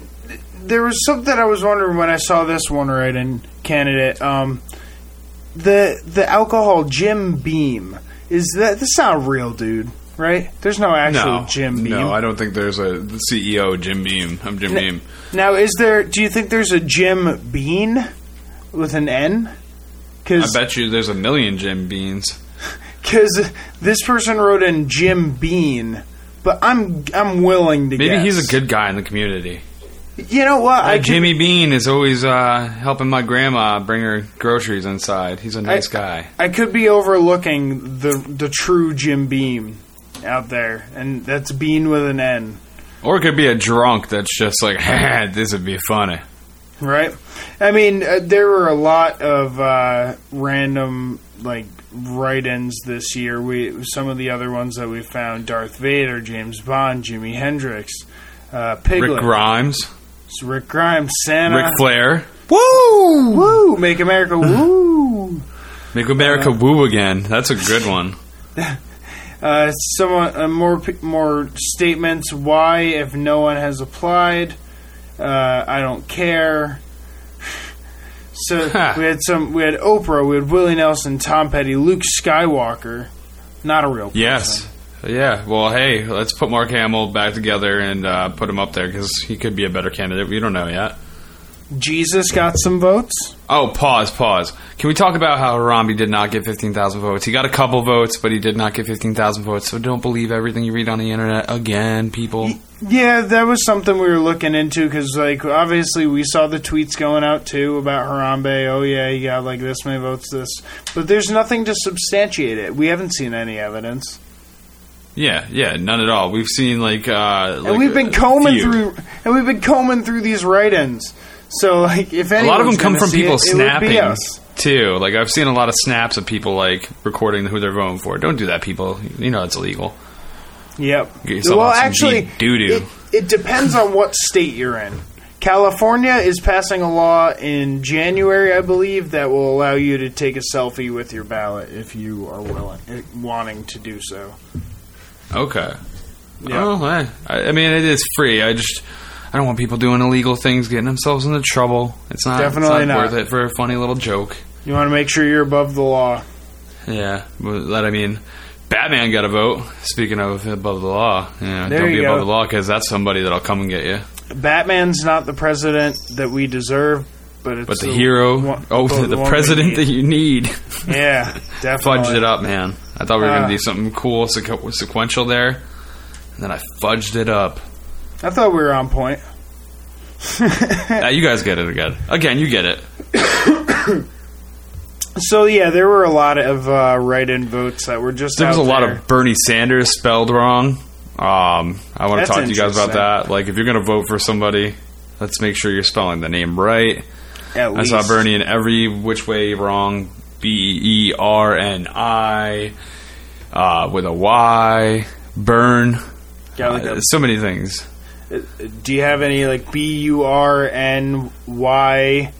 there was something I was wondering when I saw this one right in candidate. Um, the the alcohol Jim Beam is that that's not a real dude, right? There's no actual no, Jim Beam. no, I don't think there's a CEO Jim Beam. I'm Jim Beam. Now, is there? Do you think there's a Jim Bean with an N? Because I bet you there's a million Jim Beans. (laughs) Because this person wrote in Jim Bean, but I'm I'm willing to Maybe guess. he's a good guy in the community. You know what? I could- Jimmy Bean is always uh, helping my grandma bring her groceries inside. He's a nice guy. I could be overlooking the the true Jim Beam out there, and that's Bean with an N, Or it could be a drunk that's just like, (laughs) this would be funny. right? I mean, uh, there were a lot of uh, random like write-ins this year. We some of the other ones that we found: Darth Vader, James Bond, Jimi Hendrix, uh, Piglet. Rick Grimes, It's Rick Grimes, Santa. Ric Flair. Woo! Woo! Make America (laughs) woo! Make America woo again. That's a good one. (laughs) Uh, someone uh, more more statements. Why, if no one has applied, uh, I don't care. (sighs) So we had some. We had Oprah. We had Willie Nelson, Tom Petty, Luke Skywalker. Not a real. Person. Yes. Yeah. Well, hey, let's put Mark Hamill back together and uh, put him up there because he could be a better candidate. We don't know yet. Jesus got some votes. Oh, pause, pause. Can we talk about how Harambe did not get 15,000 votes? He got a couple votes, but he did not get 15,000 votes. So don't believe everything you read on the internet again, people. Yeah, that was something we were looking into because, like, obviously we saw the tweets going out too about Harambe. Oh yeah, he got like this many votes, this, but there's nothing to substantiate it. We haven't seen any evidence. Yeah, yeah, none at all. We've seen like, uh, and we've been combing through, and we've been combing through these write-ins. So, like, if A lot of them come from people it, it snapping us. too. Like I've seen a lot of snaps of people like recording who they're voting for. Don't do that, people. You know it's illegal. Yep. Well, actually, deep doo-doo. It, it depends on what state you're in. California is passing a law in January, I believe, that will allow you to take a selfie with your ballot if you are willing, eh, wanting to do so. Okay. Yeah. Oh. I, I mean, it is free. I just I don't want people doing illegal things, getting themselves into trouble. It's not Definitely it's not, not. worth it for a funny little joke. You want to make sure you're above the law. Yeah, but that I mean, Batman got a vote. Speaking of above the law, yeah, There don't be go. above the law because that's somebody that'll come and get you. Batman's not the president that we deserve, but it's But the hero, one- oh, the (laughs) the, president that you need, (laughs) yeah, definitely. (laughs) fudged it up, man. I thought we were Uh. gonna do something cool, sequ- sequential there, and then I fudged it up. I thought we were on point. (laughs) Ah, you guys get it again. Again, you get it. (coughs) So yeah, there were a lot of uh, write-in votes that were just. There was a out lot of Bernie Sanders spelled wrong. Um, I want to talk to you guys about that. Like, if you're going to vote for somebody, let's make sure you're spelling the name right. At I least. saw Bernie in every which way wrong. B E R N I uh, with a Y. Burn. Yeah, like Uh, so many things. Do you have any like B U R N Y?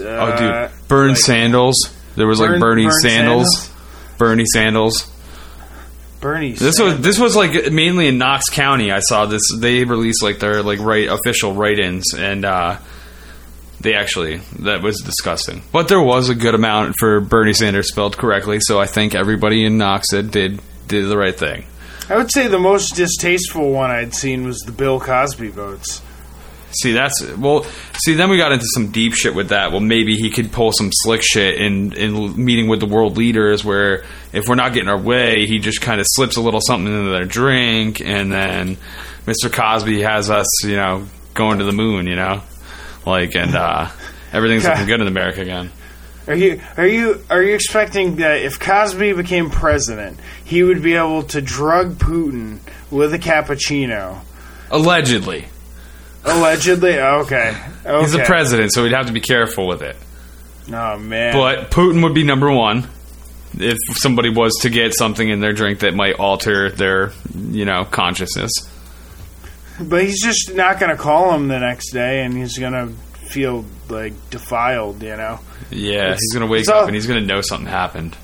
oh, dude, Burn like- Sandals. There was like Bernie Burn Sandals. Bernie Sandals. Bernie. This was this was like mainly in Knox County. I saw this. They released like their like right official write-ins, and uh, they actually that was disgusting. But there was a good amount for Bernie Sanders spelled correctly, so I think everybody in Knox did, did the right thing. I would say the most distasteful one I'd seen was the Bill Cosby votes. See, that's well. See, then we got into some deep shit with that. Well, maybe he could pull some slick shit in in meeting with the world leaders, where if we're not getting our way, he just kind of slips a little something into their drink, and then Mr. Cosby has us, you know, going to the moon, you know, like, and uh, everything's looking (laughs) good in America again. Are you are you are you expecting that if Cosby became president, he would be able to drug Putin with a cappuccino? Allegedly, Allegedly, okay. okay. he's the president, so we'd have to be careful with it. Oh man! But Putin would be number one if somebody was to get something in their drink that might alter their, you know, consciousness. But he's just not going to call him the next day, and he's going to feel like defiled. You know, Yeah, It's- he's gonna wake up all- and he's gonna know something happened.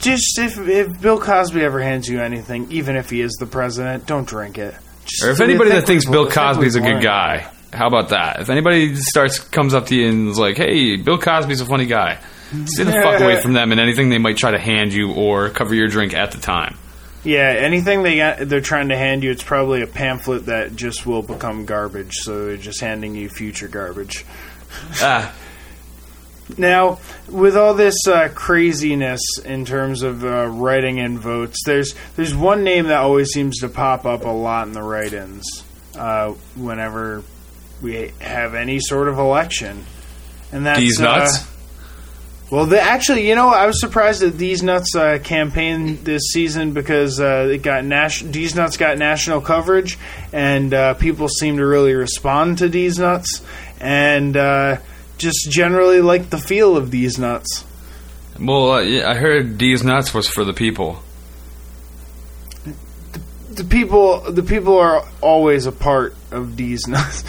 just if if Bill Cosby ever hands you anything, even if he is the president, don't drink it. Just Or if anybody that thinks Bill Cosby's a good guy, how about that? If anybody starts comes up to you and is like, "Hey, Bill Cosby's a funny guy," stay the fuck away from them and anything they might try to hand you or cover your drink at the time. Yeah, anything they got, they're trying to hand you, it's probably a pamphlet that just will become garbage. So they're just handing you future garbage. Ah, Now, with all this uh, craziness in terms of uh, writing in votes, there's there's one name that always seems to pop up a lot in the write-ins uh, whenever we have any sort of election, and that's these uh, nuts. well, the, actually, you know, I was surprised that These Nuts uh, campaigned this season because uh, it got nas- These Nuts got national coverage, and uh, people seem to really respond to These Nuts, and uh, just generally like the feel of These Nuts. well, uh, yeah, I heard these nuts was for the people. The people, the people are always a part of These (laughs) Nuts.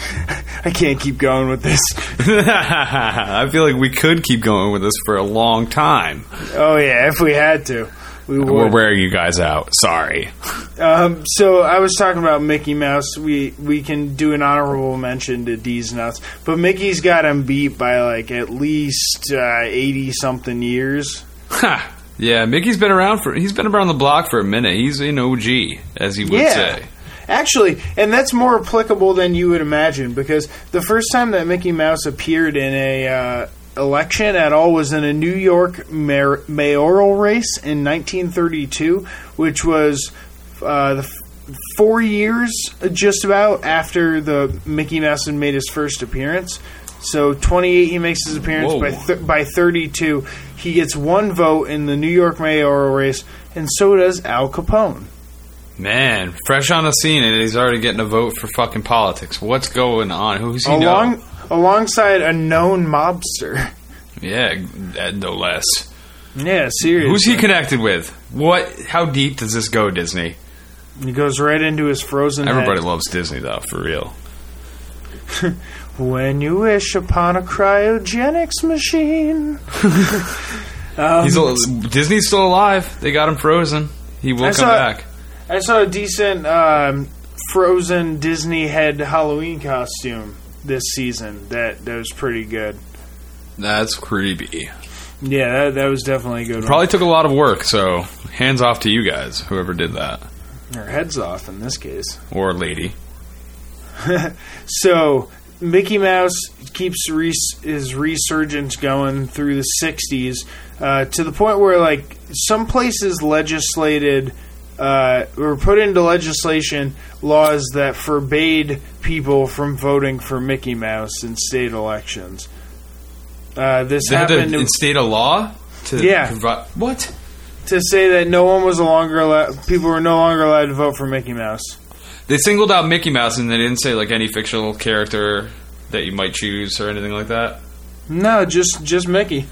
I can't keep going with this. (laughs) I feel like we could keep going with this for a long time. Oh yeah, if we had to, we would. We're wearing you guys out. Sorry. Um, so I was talking about Mickey Mouse. We we can do an honorable mention to D's nuts, but Mickey's got him beat by like at least eighty something years. Ha. Yeah, Mickey's been around for. He's been around the block for a minute. He's an OG, as he would Yeah. say. Actually, and that's more applicable than you would imagine because the first time that Mickey Mouse appeared in a uh, election at all was in a New York mayor- mayoral race in 1932, which was uh, the f- four years just about after the Mickey Mouse made his first appearance. So 28, he makes his appearance Whoa. by th- by 32. He gets one vote in the New York mayoral race, and so does Al Capone. Man, fresh on the scene, and he's already getting a vote for fucking politics. What's going on? Who's he Along know? Alongside a known mobster. Yeah, uh, no less. Yeah, seriously. Who's he connected with? What? How deep does this go, Disney? He goes right into his frozen. Everybody head. loves Disney, though, for real. (laughs) When you wish upon a cryogenics machine. (laughs) He's al- Disney's still alive. They got him frozen. He will I come saw- back. I saw a decent um, frozen Disney head Halloween costume this season. That that was pretty good. That's creepy. Yeah, that, that was definitely a good. one. Probably took a lot of work, so hands off to you guys, whoever did that. Or heads off in this case. (laughs) Or lady. So Mickey Mouse keeps res- his resurgence going through the '60s uh, to the point where, like, some places legislated uh, or put into legislation laws that forbade people from voting for Mickey Mouse in state elections. Uh, this They to happened to, instate a law to Yeah. provide. What? to say that no one was a longer allowed, people were no longer allowed to vote for Mickey Mouse. They singled out Mickey Mouse and they didn't say like any fictional character that you might choose or anything like that. No, just just Mickey.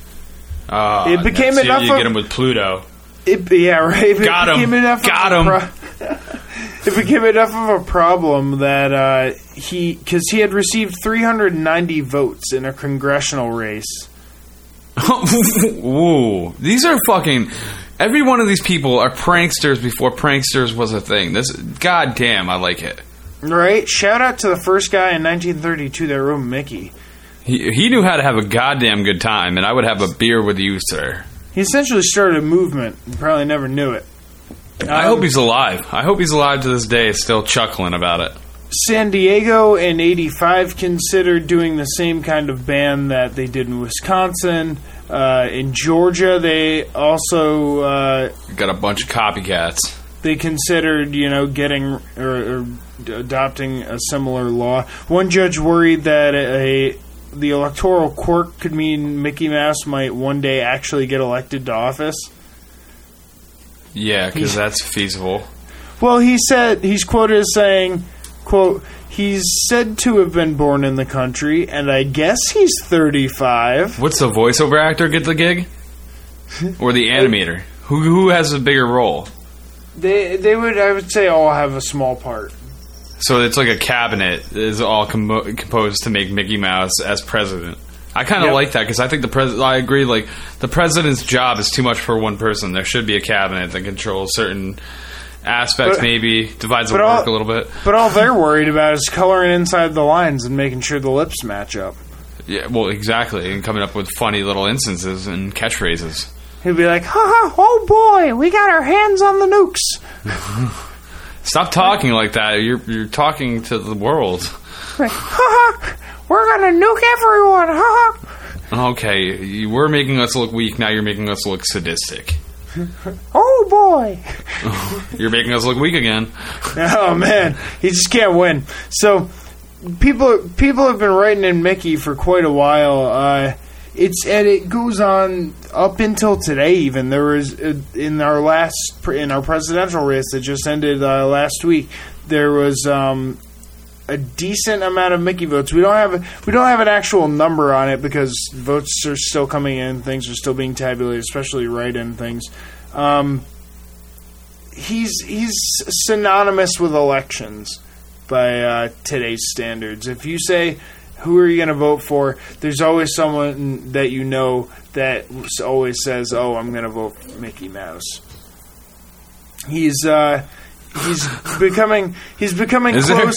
Uh, It became enough You of- get him with Pluto. It, yeah, right. It Got became enough of Got a 'em. pro- (laughs) it became enough of a problem that uh, he, because he had received 390 votes in a congressional race. (laughs) Ooh, these are fucking. Every one of these people are pranksters before pranksters was a thing. This, goddamn, I like it. Right? Shout out to the first guy in 1932 that wrote Mickey. He, he knew how to have a goddamn good time, and I would have a beer with you, sir. He essentially started a movement. You probably never knew it. I Um, hope he's alive. I hope he's alive to this day, still chuckling about it. San Diego in 85 considered doing the same kind of ban that they did in Wisconsin. Uh, in Georgia, they also uh, Got a bunch of copycats. they considered, you know, getting or, or adopting a similar law. One judge worried that a the electoral quirk could mean Mickey Mouse might one day actually get elected to office. Yeah, because that's feasible. Well, he said he's quoted as saying, "quote He's said to have been born in the country, and I guess he's 35." What's the voiceover actor get the gig, or the animator? Who who has a bigger role? They they would I would say all have a small part. So it's like a cabinet is all combo- composed to make Mickey Mouse as president. I kind of Yep. like that because I think the pres. I agree. Like the president's job is too much for one person. There should be a cabinet that controls certain aspects. But- maybe divides the work all- a little bit. But all they're worried about is coloring inside the lines and making sure the lips match up. Yeah, well, exactly, and coming up with funny little instances and catchphrases. He'd be like, "Ha ha! Oh boy, we got our hands on the nukes." (laughs) Stop talking like that. You're you're talking to the world. Like, ha! We're gonna nuke everyone! Ha! Okay, you were making us look weak. Now you're making us look sadistic. (laughs) Oh boy! (laughs) You're making us look weak again. (laughs) Oh man, he just can't win. So people people have been writing in Mickey for quite a while. Uh, it's and it goes on up until today. Even there was uh, in our last in our presidential race that just ended uh, last week. There was um, a decent amount of Mickey votes. We don't have we don't have an actual number on it because votes are still coming in. Things are still being tabulated, especially write-in things. Um, he's he's synonymous with elections by uh, today's standards. If you say who are you going to vote for, there's always someone that you know that always says, "Oh, I'm going to vote for Mickey Mouse." He's uh, he's (laughs) becoming he's becoming Is close.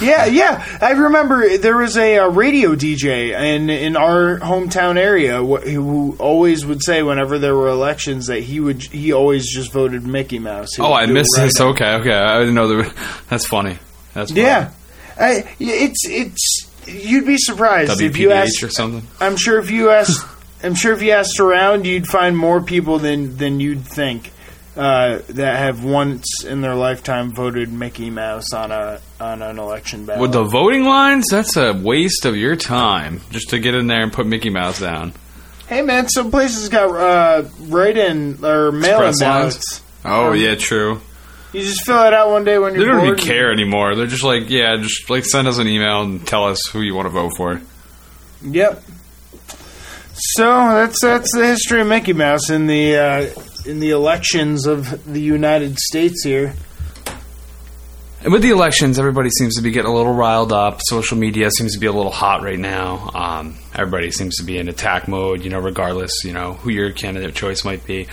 Yeah, yeah. I remember there was a, uh radio DJ in in our hometown area wh- who always would say whenever there were elections that he would he always just voted Mickey Mouse. He Oh, I missed right this. Okay, okay. I didn't know there. (laughs) That's funny. That's funny. Yeah, I, it's it's you'd be surprised if you asked. or something. I'm sure if you asked, (laughs) I'm sure if you asked around, you'd find more people than than you'd think. uh, that have once in their lifetime voted Mickey Mouse on a on an election ballot. With the voting lines, that's a waste of your time just to get in there and put Mickey Mouse down. hey man, some places got uh, write-in or mail-in ballots. Oh Um, yeah, true. You just fill it out one day when They you're They don't bored. even care anymore. They're just like, yeah, just like send us an email and tell us who you want to vote for. Yep. So that's that's the history of Mickey Mouse in the uh, in the elections of the United States here. And with the elections, everybody seems to be getting a little riled up. Social media seems to be a little hot right now. Um, everybody seems to be in attack mode, you know, regardless, you know, who your candidate choice might be.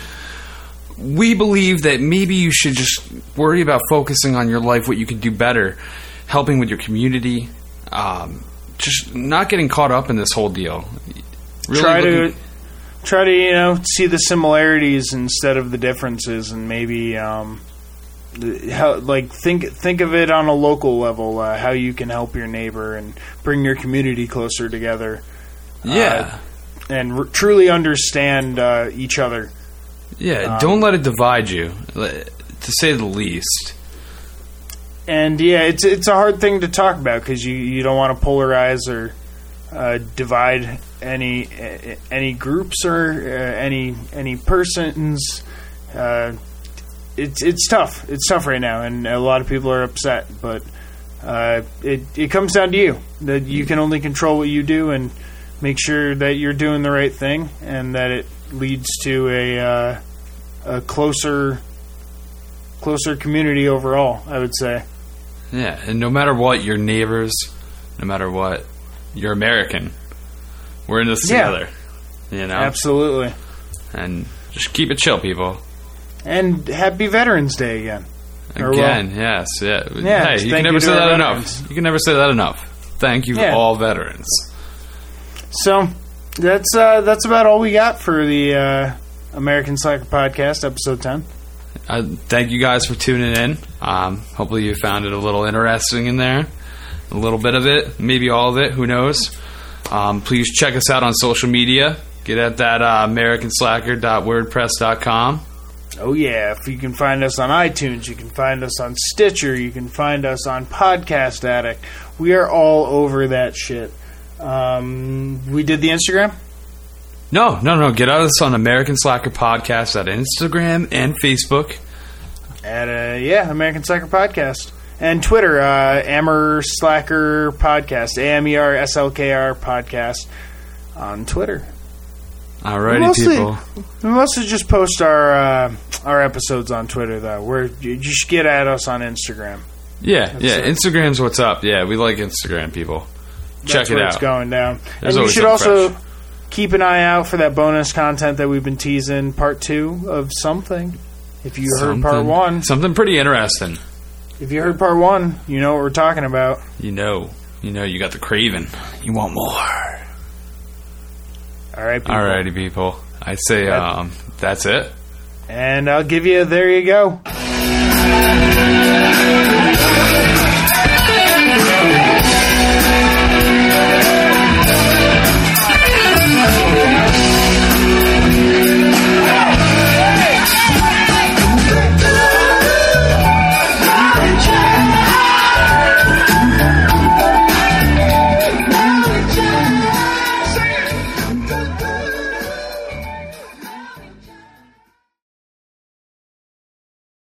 We believe that maybe you should just worry about focusing on your life, what you can do better, helping with your community, um, just not getting caught up in this whole deal. Really try looking- to try to you know see the similarities instead of the differences, and maybe um, how like think think of it on a local level, uh, how you can help your neighbor and bring your community closer together, yeah. and r- truly understand uh, each other. Yeah, Um, don't let it divide you, to say the least. And yeah, it's it's a hard thing to talk about because you, you don't want to polarize or uh, divide any uh, any groups or uh, any any persons. Uh, it's it's tough. It's tough right now, and a lot of people are upset. But uh, it it comes down to you that you can only control what you do and make sure that you're doing the right thing and that it leads to a uh, a closer closer community overall. I would say. Yeah, and no matter what, your neighbors, no matter what, you're American. We're in this Yeah. together, you know. Absolutely. And just keep it chill, people. And happy Veterans Day again. Or well- Again, yes, yeah. Yeah, hey, you can never you say that veterans. enough. You can never say that enough. Thank you, Yeah. all veterans. So that's uh, that's about all we got for the uh, American Slacker Podcast, episode ten. Uh, thank you guys for tuning in. Um, hopefully, you found it a little interesting in there. A little bit of it, maybe all of it. Who knows? Um, please check us out on social media. Get at that uh, AmericanSlacker.wordpress.com. Oh yeah, if you can find us on iTunes, you can find us on Stitcher, you can find us on Podcast Addict. We are all over that shit. Um, we did the Instagram. No, no, no. Get at us on American Slacker Podcast at Instagram and Facebook. at uh, yeah American Slacker Podcast and Twitter uh, Amer Slacker Podcast A M E R S L K R Podcast on Twitter. Alrighty, Mostly- people. We mostly just post our uh, our episodes on Twitter though. We're you just get at us on Instagram. Yeah, yeah. it. Instagram's what's up. Yeah, we like Instagram, people. Check it out. It's going down. There's and you should also fresh. keep an eye out for that bonus content that we've been teasing. Part two of something. If you heard part one, Something pretty interesting. if you heard part one, you know what we're talking about. You know, you know, you got the craving. You want more. All right, people. Alrighty, people. I say, um, that's it. And I'll give you. There you go.